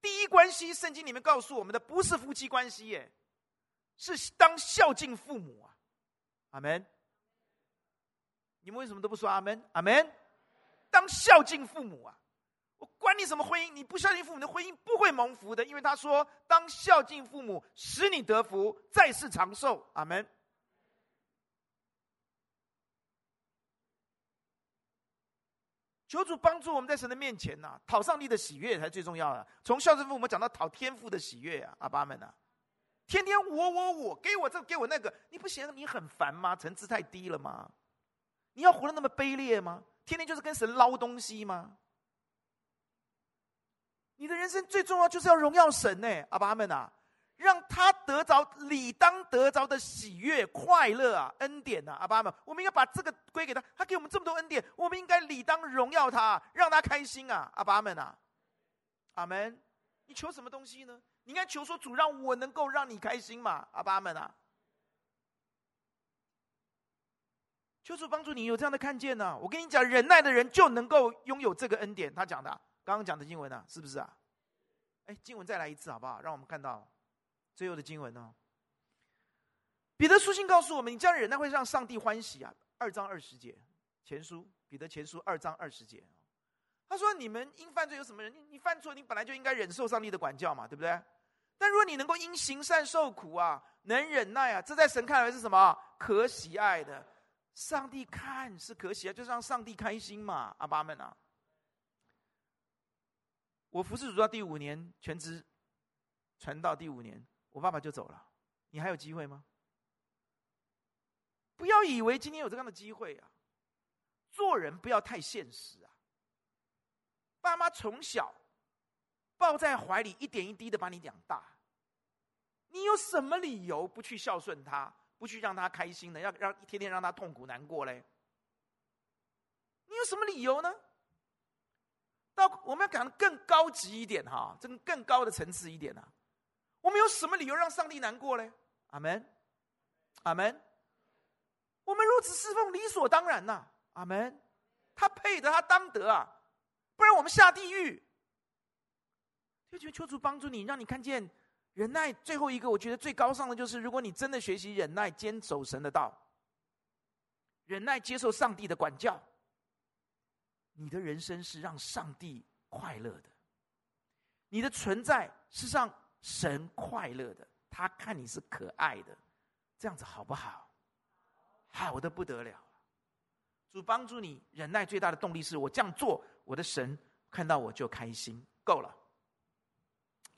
B: 第一关系，圣经里面告诉我们的不是夫妻关系，哎，是当孝敬父母啊。阿门。你们为什么都不说阿门？阿门。当孝敬父母啊！我管你什么婚姻，你不孝敬父母的婚姻不会蒙福的，因为他说：“当孝敬父母，使你得福，在世长寿。”阿门。求主帮助我们在神的面前呐、讨上帝的喜悦才最重要的。从孝顺父母讲到讨天父的喜悦啊，阿爸们呐、天天我我我，给我这给我那个，你不嫌你很烦吗？层次太低了吗？你要活得那么卑劣吗？天天就是跟神捞东西吗？你的人生最重要就是要荣耀神呢，阿爸阿们啊，让他得着理当得着的喜悦、快乐啊、恩典啊，阿爸阿们，我们应该把这个归给他，他给我们这么多恩典，我们应该理当荣耀他，让他开心啊，阿爸阿们啊，阿门。你求什么东西呢？你应该求说主让我能够让你开心嘛，阿爸阿们啊。求主帮助你有这样的看见呢、我跟你讲，忍耐的人就能够拥有这个恩典。他讲的，刚刚讲的经文呢、是不是啊？哎，经文再来一次好不好？让我们看到最后的经文呢、彼得书信告诉我们，你这样忍耐会让上帝欢喜啊。二章二十节，前书彼得前书二章二十节。他说：“你们因犯罪有什么人？你你犯错，你本来就应该忍受上帝的管教嘛，对不对？但如果你能够因行善受苦啊，能忍耐啊，这在神看来是什么？可喜爱的。上帝看是可喜啊，就是让上帝开心嘛。阿爸们啊，我服侍主到第五年，全职传到第五年，我爸爸就走了。你还有机会吗？不要以为今天有这样的机会啊，做人不要太现实啊。”爸妈从小抱在怀里，一点一滴的把你养大。你有什么理由不去孝顺他，不去让他开心呢？要让一天天让他痛苦难过嘞？你有什么理由呢？到我们要讲更高级一点哈，这个更高的层次一点啊。我们有什么理由让上帝难过嘞？阿门，阿门。我们如此侍奉，理所当然呐。阿门，他配得，他当得啊。不然我们下地狱。就求求主帮助你，让你看见忍耐。最后一个，我觉得最高尚的就是，如果你真的学习忍耐，坚守神的道，忍耐接受上帝的管教，你的人生是让上帝快乐的，你的存在是让神快乐的。他看你是可爱的，这样子好不好？好的不得了。主帮助你忍耐，最大的动力是我这样做。我的神看到我就开心，够了。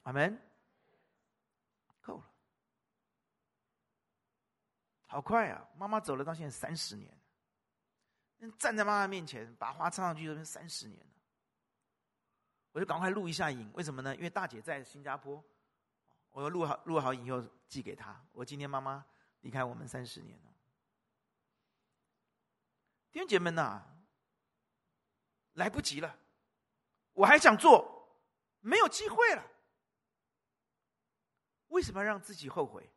B: 阿门。够了，好快啊！妈妈走了，到现在三十年。站在妈妈面前，把花插上去，都三十年了。我就赶快录一下影，为什么呢？因为大姐在新加坡，我要录好录好影以后寄给她。我今天妈妈离开我们三十年了，弟兄姐们呐。来不及了，我还想做，没有机会了。为什么让自己后悔？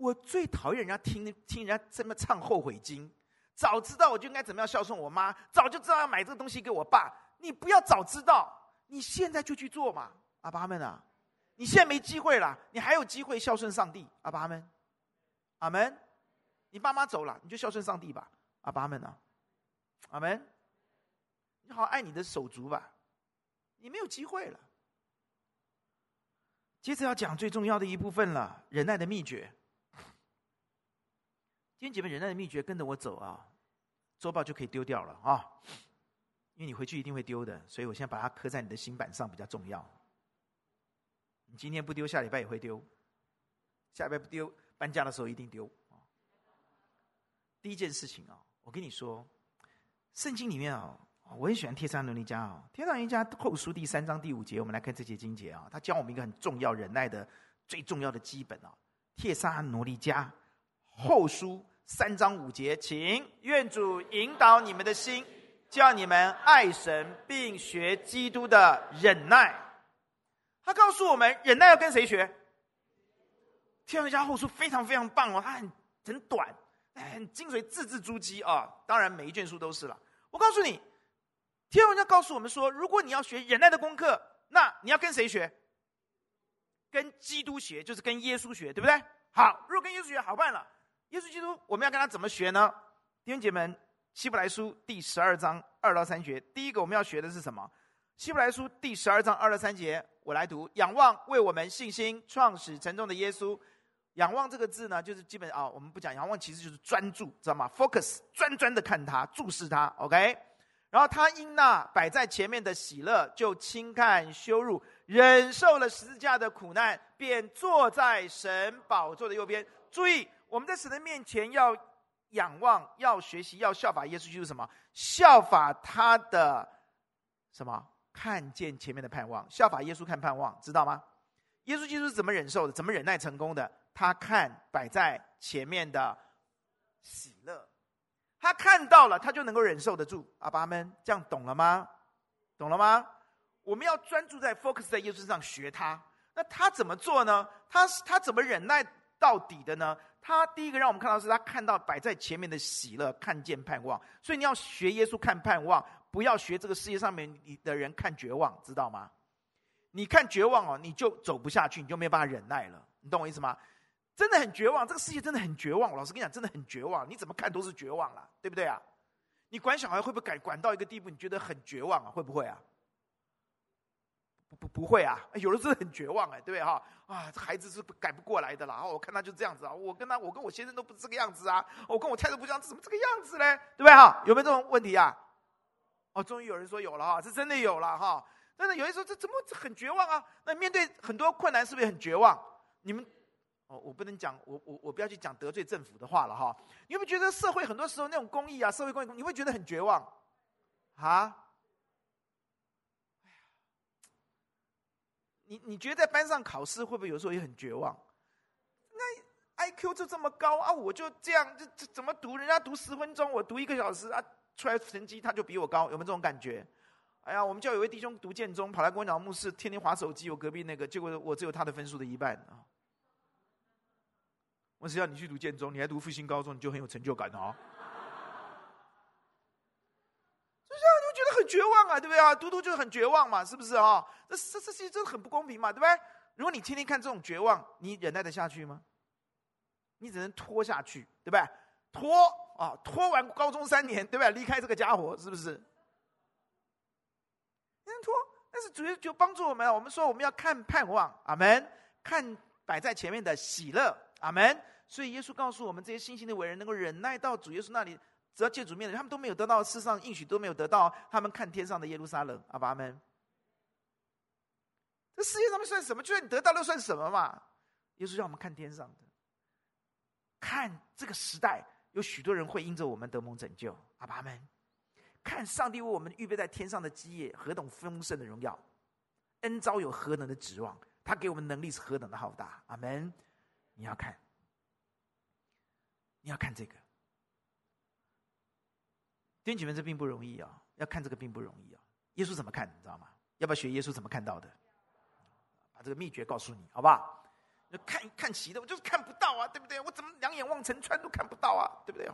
B: 我最讨厌人家听听人家这么唱后悔经。早知道我就应该怎么样孝顺我妈，早就知道要买这个东西给我爸。你不要早知道，你现在就去做嘛，阿爸们啊！你现在没机会了，你还有机会孝顺上帝，阿爸们，阿门。你爸妈走了，你就孝顺上帝吧，阿爸们啊，阿门。好好爱你的手足吧，你没有机会了。接着要讲最重要的一部分了，忍耐的秘诀。今天姐妹，忍耐的秘诀，跟着我走啊！周报就可以丢掉了啊，因为你回去一定会丢的，所以我现在把它刻在你的心板上比较重要。你今天不丢，下礼拜也会丢。下礼拜不丢，搬家的时候一定丢。第一件事情啊，我跟你说，圣经里面啊。我很喜欢《帖撒罗尼迦》啊，《帖撒罗尼迦后书》第三章第五节，我们来看这节经节啊，他教我们一个很重要忍耐的最重要的基本啊，《帖撒罗尼迦后书》三章五节，请愿主引导你们的心，叫你们爱神，并学基督的忍耐。他告诉我们，忍耐要跟谁学？《帖撒罗尼迦后书》非常非常棒哦，它很很短，很精髓，字字珠玑啊。当然，每一卷书都是了。我告诉你。天文家告诉我们说，如果你要学忍耐的功课，那你要跟谁学？跟基督学，就是跟耶稣学，对不对？好，如果跟耶稣学，好办了。耶稣基督，我们要跟他怎么学呢？弟兄姐妹，希伯来书第十二章二到三节，第一个我们要学的是什么？希伯来书第十二章二到三节，我来读：仰望为我们信心创始成终的耶稣。仰望这个字呢，就是基本啊，我们不讲仰望，其实就是专注，知道吗？Focus，专专的看他，注视他，OK。然后他因那摆在前面的喜乐，就轻看羞辱，忍受了十字架的苦难，便坐在神宝座的右边。注意，我们在神的面前要仰望，要学习，要效法耶稣基督什么？效法他的什么？看见前面的盼望，效法耶稣看盼望，知道吗？耶稣基督是怎么忍受的？怎么忍耐成功的？他看摆在前面的喜乐。他看到了，他就能够忍受得住。阿爸们，这样懂了吗？懂了吗？我们要专注在 focus 在耶稣身上学他。那他怎么做呢？他他怎么忍耐到底的呢？他第一个让我们看到是他看到摆在前面的喜乐，看见盼望。所以你要学耶稣看盼望，不要学这个世界上面的人看绝望，知道吗？你看绝望哦，你就走不下去，你就没有办法忍耐了。你懂我意思吗？真的很绝望，这个世界真的很绝望。老实跟你讲，真的很绝望。你怎么看都是绝望了，对不对啊？你管小孩会不会改管到一个地步，你觉得很绝望啊？会不会啊？不不不会啊！有的时候很绝望哎，对不对哈？啊，这孩子是改不过来的啦。我看他就这样子啊，我跟他，我跟我先生都不是这个样子啊，我跟我太太不这样，怎么这个样子嘞？对不对哈？有没有这种问题啊？哦，终于有人说有了哈，是真的有了哈。但是有人说这怎么很绝望啊？那面对很多困难，是不是很绝望？你们？哦，我不能讲，我我我不要去讲得罪政府的话了哈。你会不会觉得社会很多时候那种公益啊，社会公益，你会觉得很绝望？啊？你你觉得在班上考试会不会有时候也很绝望？那 IQ 就这么高啊，我就这样，这这怎么读？人家读十分钟，我读一个小时啊，出来成绩他就比我高，有没有这种感觉？哎呀，我们教有位弟兄读建中，跑来跟我讲，牧师天天滑手机，我隔壁那个，结果我只有他的分数的一半啊。我只要你去读建中，你还读复兴高中，你就很有成就感哦。就这样，你会觉得很绝望啊，对不对啊？嘟嘟就很绝望嘛，是不是啊？这这这其实真的很不公平嘛，对不对？如果你天天看这种绝望，你忍耐得下去吗？你只能拖下去，对不对？拖啊，拖完高中三年，对不对？离开这个家伙，是不是？能拖，但是主要就帮助我们。我们说我们要看盼望，阿门。看摆在前面的喜乐。阿门。所以耶稣告诉我们，这些信心的伟人能够忍耐到主耶稣那里，只要借主面的，他们都没有得到世上应许，都没有得到。他们看天上的耶路撒冷。阿门。这世界上面算什么？就算你得到了，算什么嘛？耶稣让我们看天上的，看这个时代有许多人会因着我们得蒙拯救。阿门。看上帝为我们预备在天上的基业，何等丰盛的荣耀，恩召有何等的指望，他给我们能力是何等的浩大。阿门。你要看，你要看这个，弟兄姐妹，这并不容易啊、要看这个并不容易啊、耶稣怎么看？你知道吗？要不要学耶稣怎么看到的？把这个秘诀告诉你，好不好？就看看齐的，我就是看不到啊，对不对？我怎么两眼望尘川都看不到啊，对不对？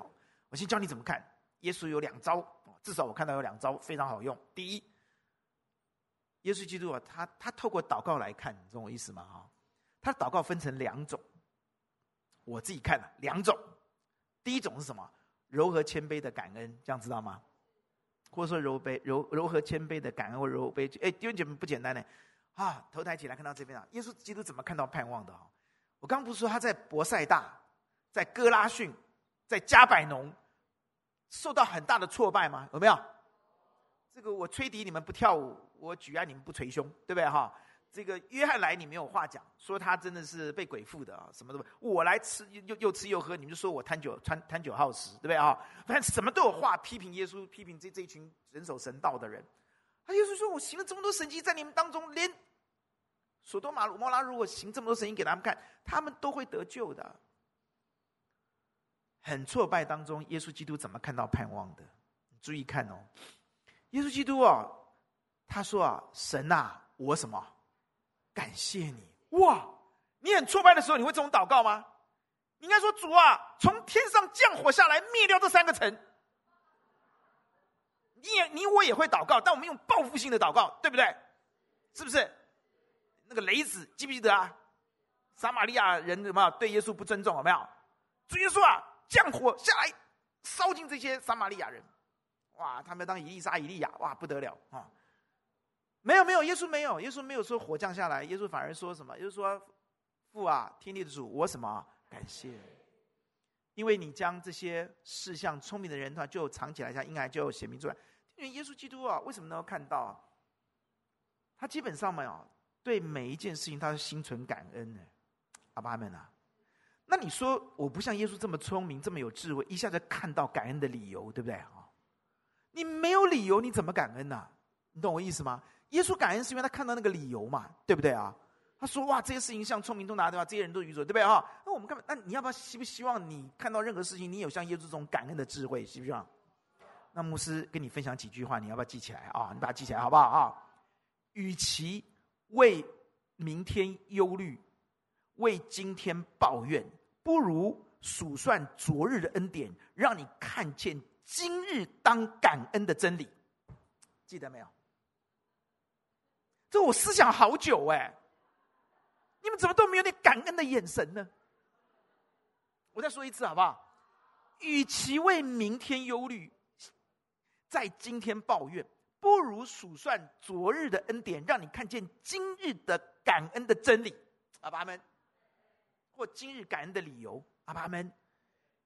B: 我先教你怎么看。耶稣有两招，至少我看到有两招非常好用。第一，耶稣基督啊，他他透过祷告来看，你懂我意思吗？哈，他祷告分成两种。我自己看了两种，第一种是什么？柔和谦卑的感恩，这样知道吗？或者说柔卑柔柔和谦卑的感恩或柔卑，哎，弟兄姐妹不简单呢。啊，头抬起来看到这边啊，耶稣基督怎么看到盼望的？我刚不是说他在伯赛大，在哥拉逊，在加百农受到很大的挫败吗？有没有？这个我吹笛你们不跳舞，我举案你们不捶胸，对不对哈？这个约翰来，你没有话讲，说他真的是被鬼附的啊，什么的。我来吃又又吃又喝，你们就说我贪酒贪贪酒好食，对不对啊？反正什么都有话批评耶稣，批评这这一群人守神道的人。他耶稣说：“我行了这么多神迹在你们当中，连索多玛、蛾摩拉如果行这么多神迹给他们看，他们都会得救的。”很挫败当中，耶稣基督怎么看到盼望的？注意看哦，耶稣基督啊，他说啊：“神啊，我什么？”感谢你哇！你很挫败的时候，你会这种祷告吗？你应该说：“主啊，从天上降火下来，灭掉这三个城。”你也你我也会祷告，但我们用报复性的祷告，对不对？是不是？那个雷子记不记得啊？撒玛利亚人有没有对耶稣不尊重？有没有？主耶稣啊，降火下来，烧尽这些撒玛利亚人。哇，他们当以利沙、以利亚，哇，不得了啊！没有没有，耶稣没有，耶稣没有说火降下来，耶稣反而说什么？耶稣说：“父啊，天地的主，我什么？感谢，因为你将这些事向聪明的人，他就藏起来，像婴孩就显明出来。因为耶稣基督啊，为什么能够看到？他基本上没有对每一件事情，他是心存感恩的。阿爸们啊，那你说我不像耶稣这么聪明，这么有智慧，一下子看到感恩的理由，对不对啊？你没有理由，你怎么感恩呢？你懂我意思吗？耶稣感恩是因为他看到那个理由嘛，对不对啊？他说：“哇，这些事情像聪明通达对吧？这些人都愚拙，对不对啊？”那我们干嘛，那你要不要希不希望你看到任何事情，你有像耶稣这种感恩的智慧，希不希望？那牧师跟你分享几句话，你要不要记起来啊？你把它记起来好不好啊？与其为明天忧虑，为今天抱怨，不如数算昨日的恩典，让你看见今日当感恩的真理。记得没有？这我思想好久哎，你们怎么都没有点感恩的眼神呢？我再说一次好不好？与其为明天忧虑，在今天抱怨，不如数算昨日的恩典，让你看见今日的感恩的真理。阿爸们，或今日感恩的理由。阿爸们，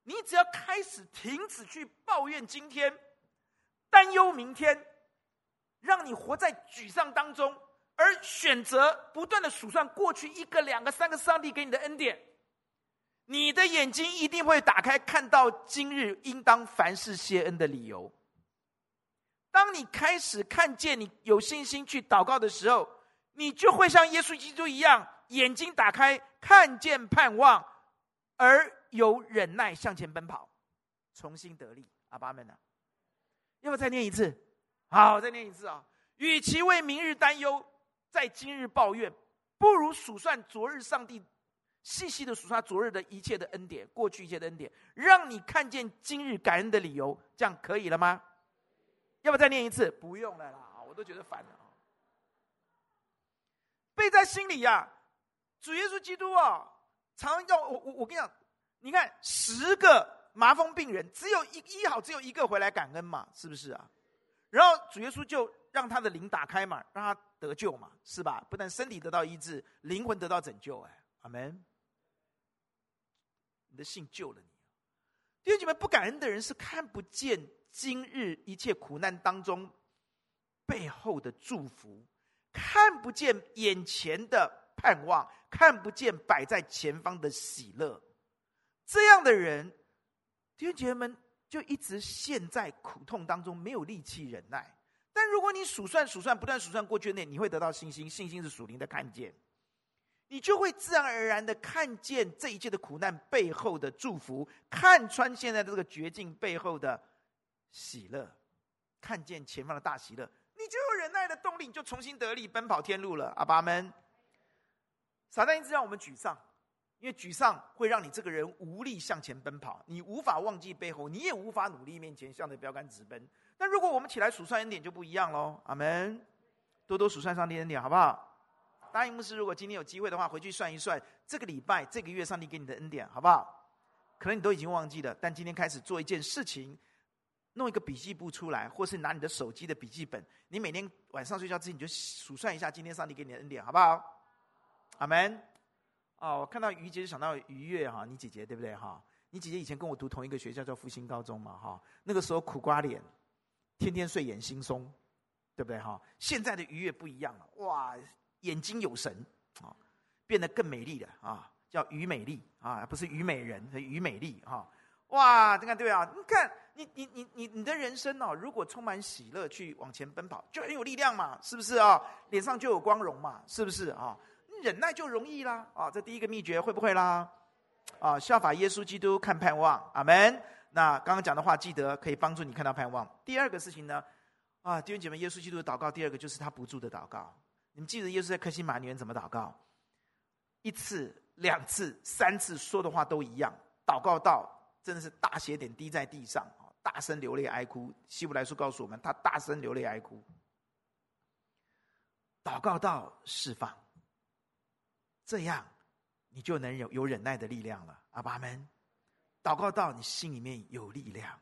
B: 你只要开始停止去抱怨今天，担忧明天，让你活在沮丧当中，而选择不断的数算过去一个、两个、三个上帝给你的恩典，你的眼睛一定会打开，看到今日应当凡事谢恩的理由。当你开始看见你有信心去祷告的时候，你就会像耶稣基督一样，眼睛打开，看见盼望，而有忍耐向前奔跑，重新得力。阿爸们呢？要不要再念一次？好，再念一次啊！与其为明日担忧，在今日抱怨，不如数算昨日上帝细细的数算昨日的一切的恩典，过去一切的恩典，让你看见今日感恩的理由。这样可以了吗？要不要再念一次？不用了啦，我都觉得烦了。背在心里呀、主耶稣基督啊，常要我我我跟你讲，你看十个麻风病人，只有一医好，只有一个回来感恩嘛，是不是啊？然后主耶稣就让他的灵打开嘛，让他得救嘛，是吧？不但身体得到医治，灵魂得到拯救，哎，阿门。你的信救了你。弟兄姐妹，不感恩的人是看不见。今日一切苦难当中，背后的祝福，看不见眼前的盼望，看不见摆在前方的喜乐，这样的人，弟兄姐妹们就一直陷在苦痛当中，没有力气忍耐。但如果你数算数算，不断数算过去的，你会得到信心，信心是属灵的看见，你就会自然而然的看见这一切的苦难背后的祝福，看穿现在的这个绝境背后的。喜乐，看见前方的大喜乐，你就有忍耐的动力，你就重新得力，奔跑天路了。阿爸们，撒旦一直让我们沮丧，因为沮丧会让你这个人无力向前奔跑，你无法忘记背后，你也无法努力面前向着标杆直奔。但如果我们起来数算恩典，就不一样喽。阿门，多多数算上帝恩典，好不好？答应牧师，如果今天有机会的话，回去算一算这个礼拜、这个月上帝给你的恩典，好不好？可能你都已经忘记了，但今天开始做一件事情。弄一个笔记簿出来，或是拿你的手机的笔记本，你每天晚上睡觉之前你就数算一下今天上帝给你的恩典，好不好？阿门。哦，我看到于姐就想到于月哈，你姐姐对不对哈？你姐姐以前跟我读同一个学校，叫复兴高中嘛哈。那个时候苦瓜脸，天天睡眼惺忪，对不对哈？现在的于月不一样了，哇，眼睛有神啊，变得更美丽了啊，叫于美丽啊，不是于美人，是于美丽哈。哇，你看对啊，你看。你你你你你的人生哦，如果充满喜乐去往前奔跑，就很有力量嘛，是不是啊？脸上就有光荣嘛，是不是啊？忍耐就容易啦啊！这第一个秘诀会不会啦？啊，效法耶稣基督看盼望，阿门。那刚刚讲的话记得可以帮助你看到盼望。第二个事情呢，啊，弟兄姐妹，耶稣基督的祷告，第二个就是他不住的祷告。你们记得耶稣在克西马尼园怎么祷告？一次、两次、三次说的话都一样，祷告到真的是大血点滴在地上。大声流泪哀哭，希伯来书告诉我们，他大声流泪哀哭，祷告到释放，这样你就能有有忍耐的力量了。阿爸们，祷告到你心里面有力量。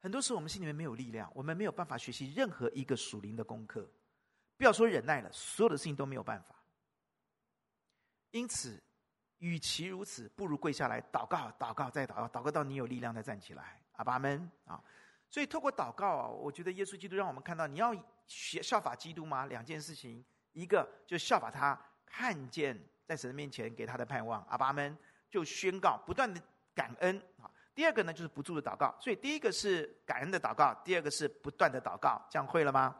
B: 很多时候我们心里面没有力量，我们没有办法学习任何一个属灵的功课，不要说忍耐了，所有的事情都没有办法。因此，与其如此，不如跪下来祷告，祷告再祷告，祷告到你有力量再站起来。阿爸们啊，所以透过祷告啊，我觉得耶稣基督让我们看到，你要学效法基督吗？两件事情，一个就效法他，看见在神的面前给他的盼望。阿爸们就宣告，不断的感恩啊。第二个呢，就是不住的祷告。所以第一个是感恩的祷告，第二个是不断的祷告。这样会了吗？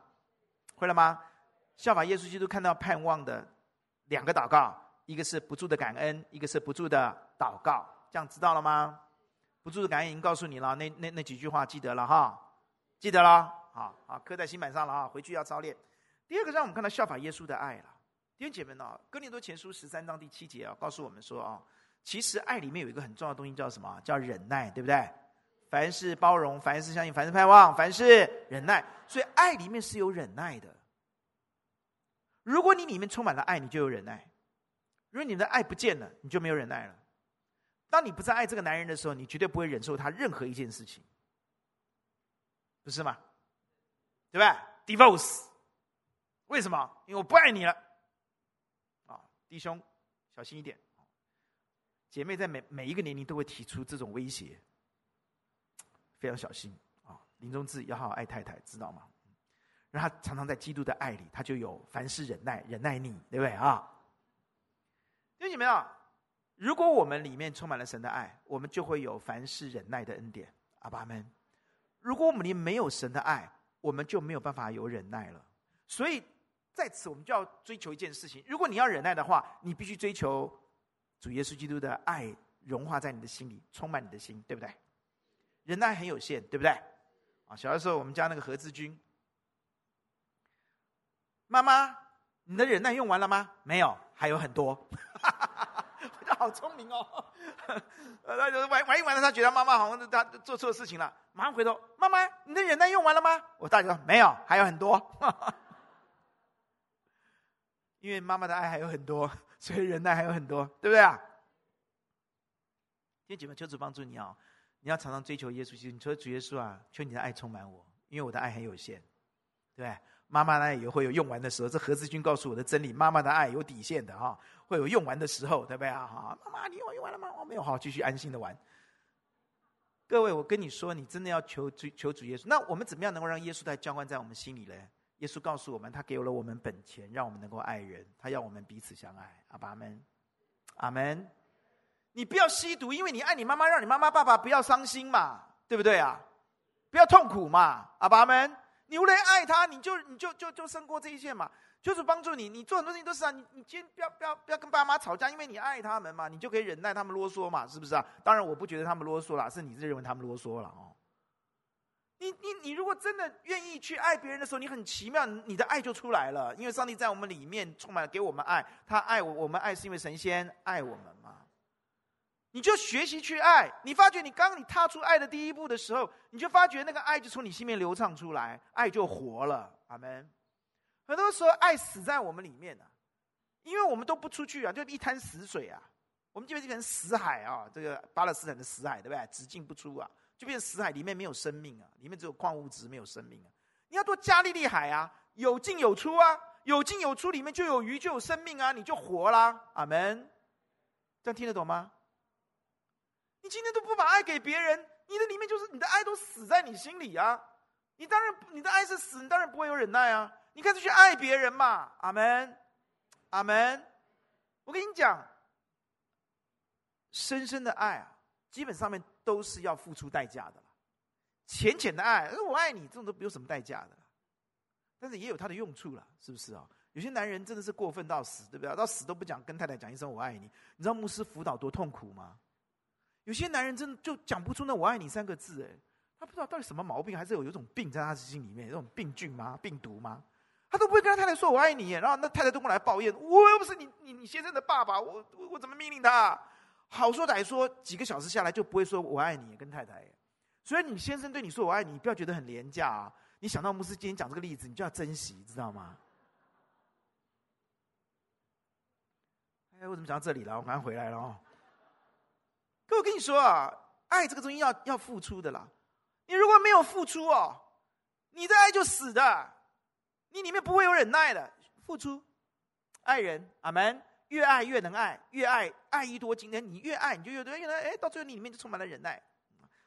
B: 会了吗？效法耶稣基督看到盼望的两个祷告，一个是不住的感恩，一个是不住的祷告。这样知道了吗？不住的感恩已经告诉你了，那那那几句话记得了哈，记得了。好好刻在心板上了啊，回去要操练。第二个让我们看到效法耶稣的爱了。弟兄姐妹们啊，哥林多前书十三章第七节啊，告诉我们说啊，其实爱里面有一个很重要的东西叫什么？叫忍耐，对不对？凡事包容，凡事相信，凡事盼望，凡事忍耐。所以爱里面是有忍耐的。如果你里面充满了爱，你就有忍耐；如果你的爱不见了，你就没有忍耐了。当你不再爱这个男人的时候，你绝对不会忍受他任何一件事情，不是吗？对吧？Divorce，为什么？因为我不爱你了。啊，弟兄，小心一点。姐妹在每每一个年龄都会提出这种威胁，非常小心啊！临终志要好好爱太太，知道吗？让他常常在基督的爱里，他就有凡事忍耐，忍耐你，对不对啊？弟兄姐妹啊，如果我们里面充满了神的爱，我们就会有凡事忍耐的恩典。阿爸们，如果我们里没有神的爱，我们就没有办法有忍耐了，所以在此我们就要追求一件事情：如果你要忍耐的话，你必须追求主耶稣基督的爱融化在你的心里，充满你的心，对不对？忍耐很有限，对不对？啊，小的时候我们家那个何志军，妈妈，你的忍耐用完了吗？没有，还有很多。我觉得好聪明哦。他就玩玩一玩了，他觉得妈妈好像他做错事情了，马上回头，妈妈，你的忍耐用完了吗？我大姐说没有，还有很多，因为妈妈的爱还有很多，所以忍耐还有很多，对不对啊？弟兄姐妹，求主帮助你哦，你要常常追求耶稣基督，你说主耶稣啊，求你的爱充满我，因为我的爱很有限，对不对？妈妈呢也会有用完的时候，这何志军告诉我的真理，妈妈的爱有底线的哈，会有用完的时候，对不对啊？哈，妈妈，你用用完了吗？我没有，好，继续安心的玩。各位，我跟你说，你真的要求主求主耶稣，那我们怎么样能够让耶稣来浇灌在我们心里呢？耶稣告诉我们，他给了我们本钱，让我们能够爱人，他要我们彼此相爱。阿门，阿门。你不要吸毒，因为你爱你妈妈，让你妈妈爸爸不要伤心嘛，对不对啊？不要痛苦嘛，阿爸们。你为了爱他，你就你就就就胜过这一切嘛，就是帮助你。你做很多事情都是啊，你你今天不要不要不要跟爸妈吵架，因为你爱他们嘛，你就可以忍耐他们啰嗦嘛，是不是啊？当然我不觉得他们啰嗦啦，是你是认为他们啰嗦了哦。你你你如果真的愿意去爱别人的时候，你很奇妙，你的爱就出来了，因为上帝在我们里面充满了给我们爱，他爱我，我们爱是因为神仙爱我们嘛。你就学习去爱，你发觉你刚你踏出爱的第一步的时候，你就发觉那个爱就从你心里面流畅出来，爱就活了。阿门。很多时候爱死在我们里面啊，因为我们都不出去啊，就一滩死水啊，我们就变成死海啊，这个巴勒斯坦的死海，对不对？只进不出啊，就变成死海，里面没有生命啊，里面只有矿物质，没有生命啊。你要做加利利海啊，有进有出啊，有进有出，里面就有鱼，就有生命啊，你就活啦。阿门。这样听得懂吗？你今天都不把爱给别人，你的里面就是你的爱都死在你心里啊！你当然你的爱是死，你当然不会有忍耐啊！你开始去爱别人嘛，阿门，阿门。我跟你讲，深深的爱啊，基本上面都是要付出代价的。浅浅的爱，我爱你，这种都不用什么代价的。但是也有它的用处了，是不是啊？有些男人真的是过分到死，对不对？到死都不讲跟太太讲一声我爱你，你知道牧师辅导多痛苦吗？有些男人真的就讲不出那“我爱你”三个字，哎，他不知道到底什么毛病，还是有有种病在他心里面，有种病菌吗？病毒吗？他都不会跟他太太说“我爱你”，然后那太太都过来抱怨：“我又不是你你你先生的爸爸，我我怎么命令他？”好说歹说，几个小时下来就不会说“我爱你”跟太太。所以你先生对你说“我爱你”，不要觉得很廉价啊！你想到牧师今天讲这个例子，你就要珍惜，知道吗？哎，我怎么讲到这里了？我马上回来了哦。可我跟你说啊，爱这个东西要要付出的啦。你如果没有付出哦，你的爱就死的。你里面不会有忍耐的。付出，爱人，阿门。越爱越能爱，越爱爱意多。今天你越爱，你就越多。越来，哎，到最后你里面就充满了忍耐。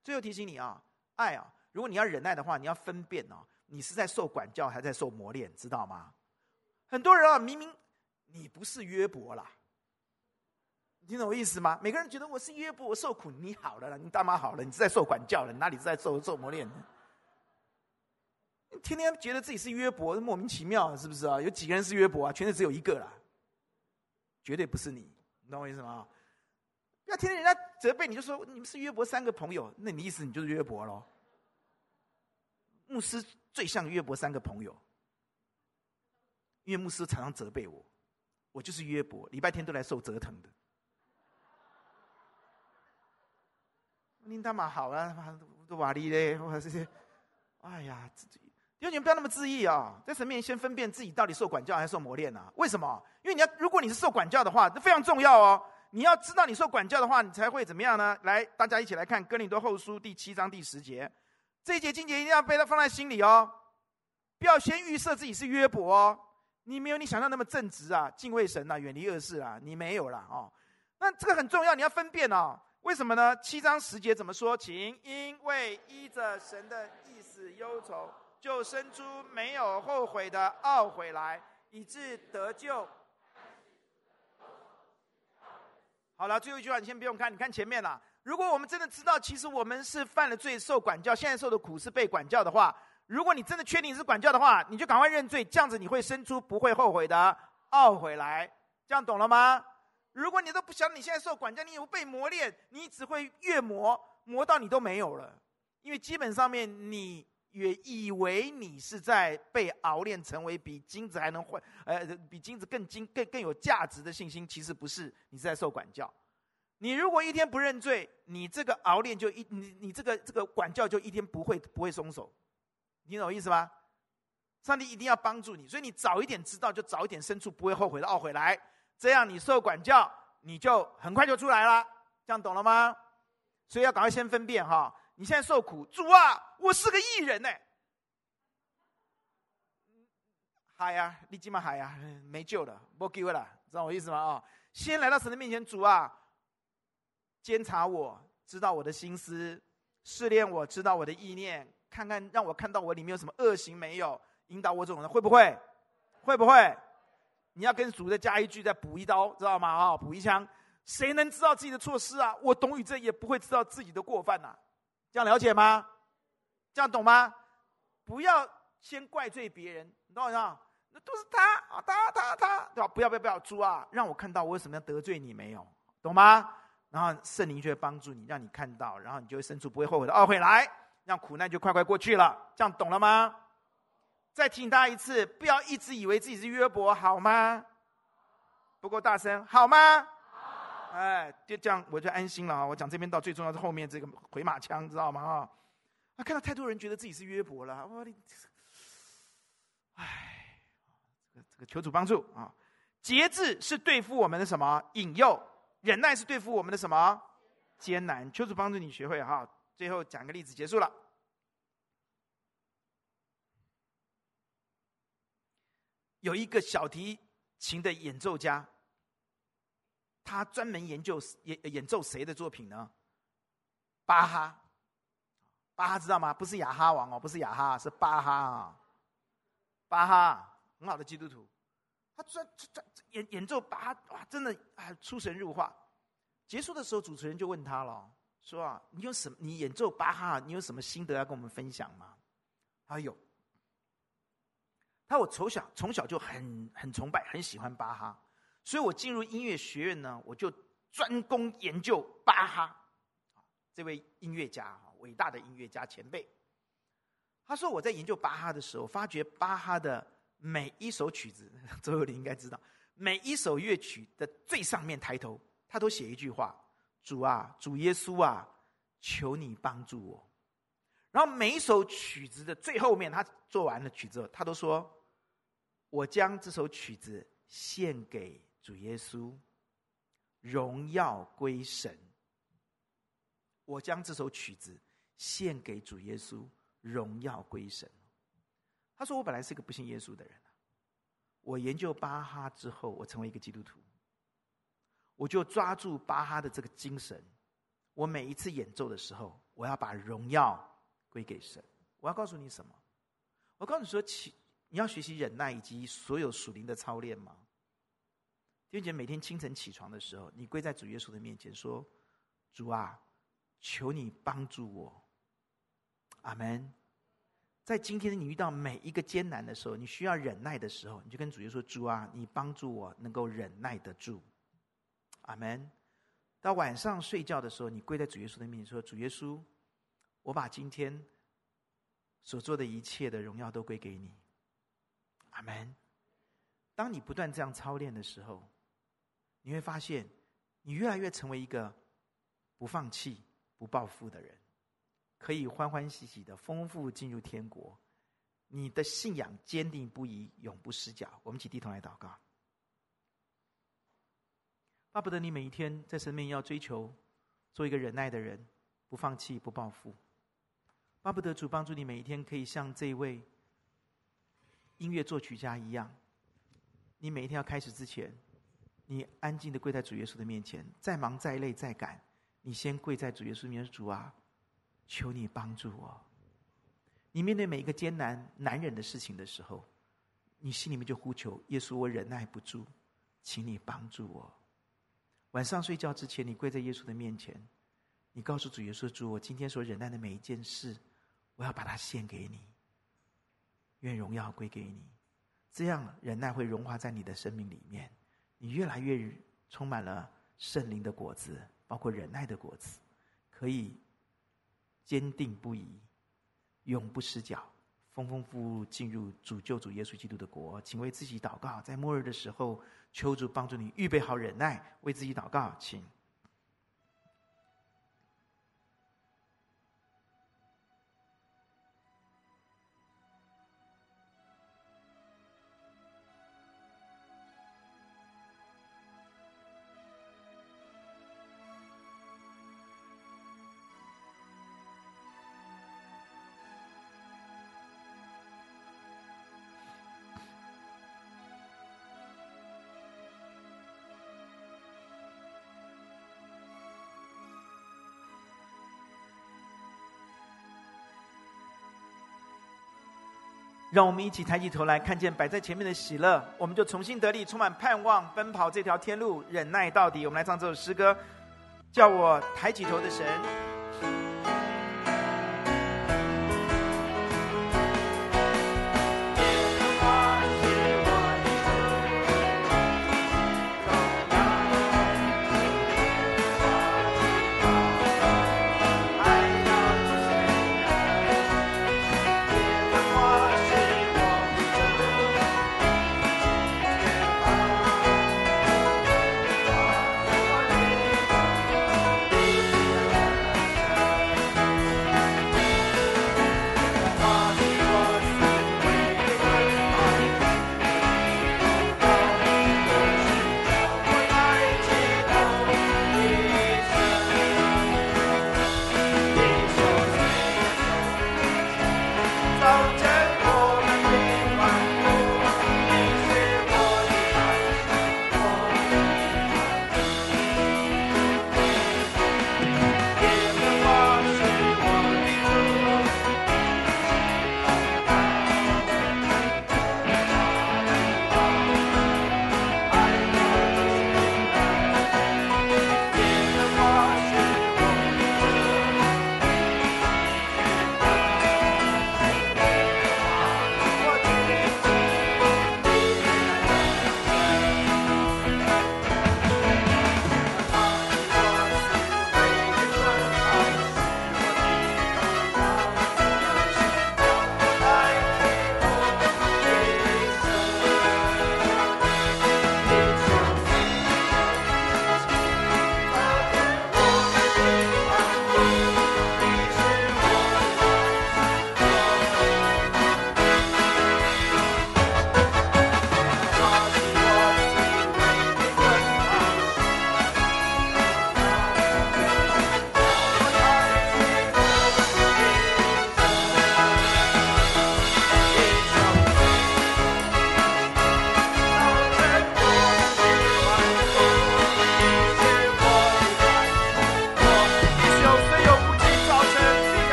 B: 最后提醒你啊，爱啊，如果你要忍耐的话，你要分辨哦，你是在受管教还在受磨练，知道吗？很多人啊，明明你不是约伯啦，你听懂我意思吗？每个人觉得我是约伯，我受苦，你好了，你大妈好了，你是在受管教了，你哪里是在受受磨练呢？天天觉得自己是约伯，莫名其妙，是不是啊？有几个人是约伯啊？全世界只有一个啦，绝对不是你，你懂我意思吗？不要天天人家责备你，就说你们是约伯三个朋友，那你意思你就是约伯喽？牧师最像约伯三个朋友，因为牧师常常责备我，我就是约伯，礼拜天都来受折腾的。您他妈好啊，都瓦力嘞，哇这些，哎呀，因为你们不要那么自意啊，在神面前先分辨自己到底受管教还是受磨练啊？为什么？因为你要，如果你是受管教的话，这非常重要哦。你要知道你受管教的话，你才会怎么样呢？来，大家一起来看《哥林多后书》第七章第十节，这一节经节一定要被他放在心里哦。不要先预设自己是约伯哦，你没有你想象那么正直啊，敬畏神啊，远离恶事啊，你没有啦哦。那这个很重要，你要分辨哦。为什么呢？七章十节怎么说？请因为依着神的意思忧愁。就生出没有后悔的懊悔来，以致得救。好了，最后一句话你先不用看，你看前面了。如果我们真的知道，其实我们是犯了罪，受管教，现在受的苦是被管教的话，如果你真的确定是管教的话，你就赶快认罪，这样子你会生出不会后悔的懊悔来。这样懂了吗？如果你都不想你现在受管教，你有被磨练，你只会越磨磨到你都没有了，因为基本上面你。也以为你是在被熬炼成为比金子还能换，呃，比金子更金、更更有价值的信心，其实不是，你是在受管教。你如果一天不认罪，你这个熬炼就一，你你这个这个管教就一天不会不会松手，你懂我意思吗？上帝一定要帮助你，所以你早一点知道，就早一点生出不会后悔的懊悔来，这样你受管教，你就很快就出来了，这样懂了吗？所以要赶快先分辨哈。你现在受苦，主啊，我是个义人呢。嗨呀，你今嘛嗨呀，没救了，没机会了，知道我意思吗？啊，先来到神的面前，主啊，监察我，知道我的心思，试炼我，知道我的意念，看看让我看到我里面有什么恶行没有，引导我这种人会不会？会不会？你要跟主再加一句，再补一刀，知道吗？啊，补一枪，谁能知道自己的错失啊？我董宇正也不会知道自己的过犯呐、啊。这样了解吗？这样懂吗？不要先怪罪别人，你懂吗？那都是他啊，他他他，对吧？不要不要不要，猪啊，让我看到我为什么要得罪你没有？懂吗？然后圣灵就会帮助你，让你看到，然后你就会生出不会后悔的懊悔来，让苦难就快快过去了。这样懂了吗？再提醒大家一次，不要一直以为自己是约伯，好吗？不够大声，好吗？哎，就这样我就安心了啊！我讲这边到最重要是后面这个回马枪，知道吗？啊，啊，看到太多人觉得自己是约伯了，我的，哎，这个这个求主帮助啊！节制是对付我们的什么引诱？忍耐是对付我们的什么艰难？求主帮助你学会哈！最后讲个例子结束了。有一个小提琴的演奏家。他专门研究演演奏谁的作品呢？巴哈，巴哈知道吗？不是雅哈王哦，不是雅哈，是巴哈啊。巴哈很好的基督徒，他专专专演演奏巴哈，哇，真的啊出神入化。结束的时候，主持人就问他了，说啊，你有什么？你演奏巴哈，你有什么心得要跟我们分享吗？他有，他我从小从小就很很崇拜，很喜欢巴哈。所以我进入音乐学院呢，我就专攻研究巴哈，这位音乐家，伟大的音乐家前辈。他说我在研究巴哈的时候，发觉巴哈的每一首曲子，周友林应该知道，每一首乐曲的最上面抬头，他都写一句话：“主啊，主耶稣啊，求你帮助我。”然后每一首曲子的最后面，他做完了曲子后，他都说：“我将这首曲子献给。”主耶稣，荣耀归神。我将这首曲子献给主耶稣，荣耀归神。他说：“我本来是个不信耶稣的人，我研究巴哈之后，我成为一个基督徒。我就抓住巴哈的这个精神，我每一次演奏的时候，我要把荣耀归给神。我要告诉你什么？我告诉你说，其你要学习忍耐以及所有属灵的操练吗？弟兄姐，每天清晨起床的时候，你跪在主耶稣的面前说：“主啊，求你帮助我。”阿门。在今天你遇到每一个艰难的时候，你需要忍耐的时候，你就跟主耶稣说：“主啊，你帮助我能够忍耐得住。”阿门。到晚上睡觉的时候，你跪在主耶稣的面前说：“主耶稣，我把今天所做的一切的荣耀都归给你。”阿门。当你不断这样操练的时候，你会发现，你越来越成为一个不放弃、不报复的人，可以欢欢喜喜的丰富进入天国。你的信仰坚定不移，永不失脚。我们起低头来祷告。巴不得你每一天在生命要追求做一个忍耐的人，不放弃、不报复。巴不得主帮助你每一天可以像这位音乐作曲家一样，你每一天要开始之前。你安静的跪在主耶稣的面前，再忙再累再赶，你先跪在主耶稣面前，主啊，求你帮助我。你面对每一个艰难难忍的事情的时候，你心里面就呼求耶稣，我忍耐不住，请你帮助我。晚上睡觉之前，你跪在耶稣的面前，你告诉主耶稣，主，我今天所忍耐的每一件事，我要把它献给你，愿荣耀归给你。这样忍耐会融化在你的生命里面。你越来越充满了圣灵的果子，包括忍耐的果子，可以坚定不移，永不失脚，丰丰富富进入主救主耶稣基督的国。请为自己祷告，在末日的时候，求主帮助你预备好忍耐，为自己祷告，请。让我们一起抬起头来，看见摆在前面的喜乐，我们就重新得力，充满盼望，奔跑这条天路，忍耐到底。我们来唱这首诗歌，叫我抬起头的神。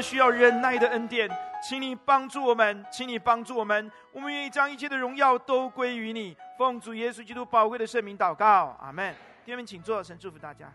B: 需要忍耐的恩典，请你帮助我们，请你帮助我们，我们愿意将一切的荣耀都归于你。奉主耶稣基督宝贵的圣名祷告，阿门。弟兄们，请坐，神祝福大家。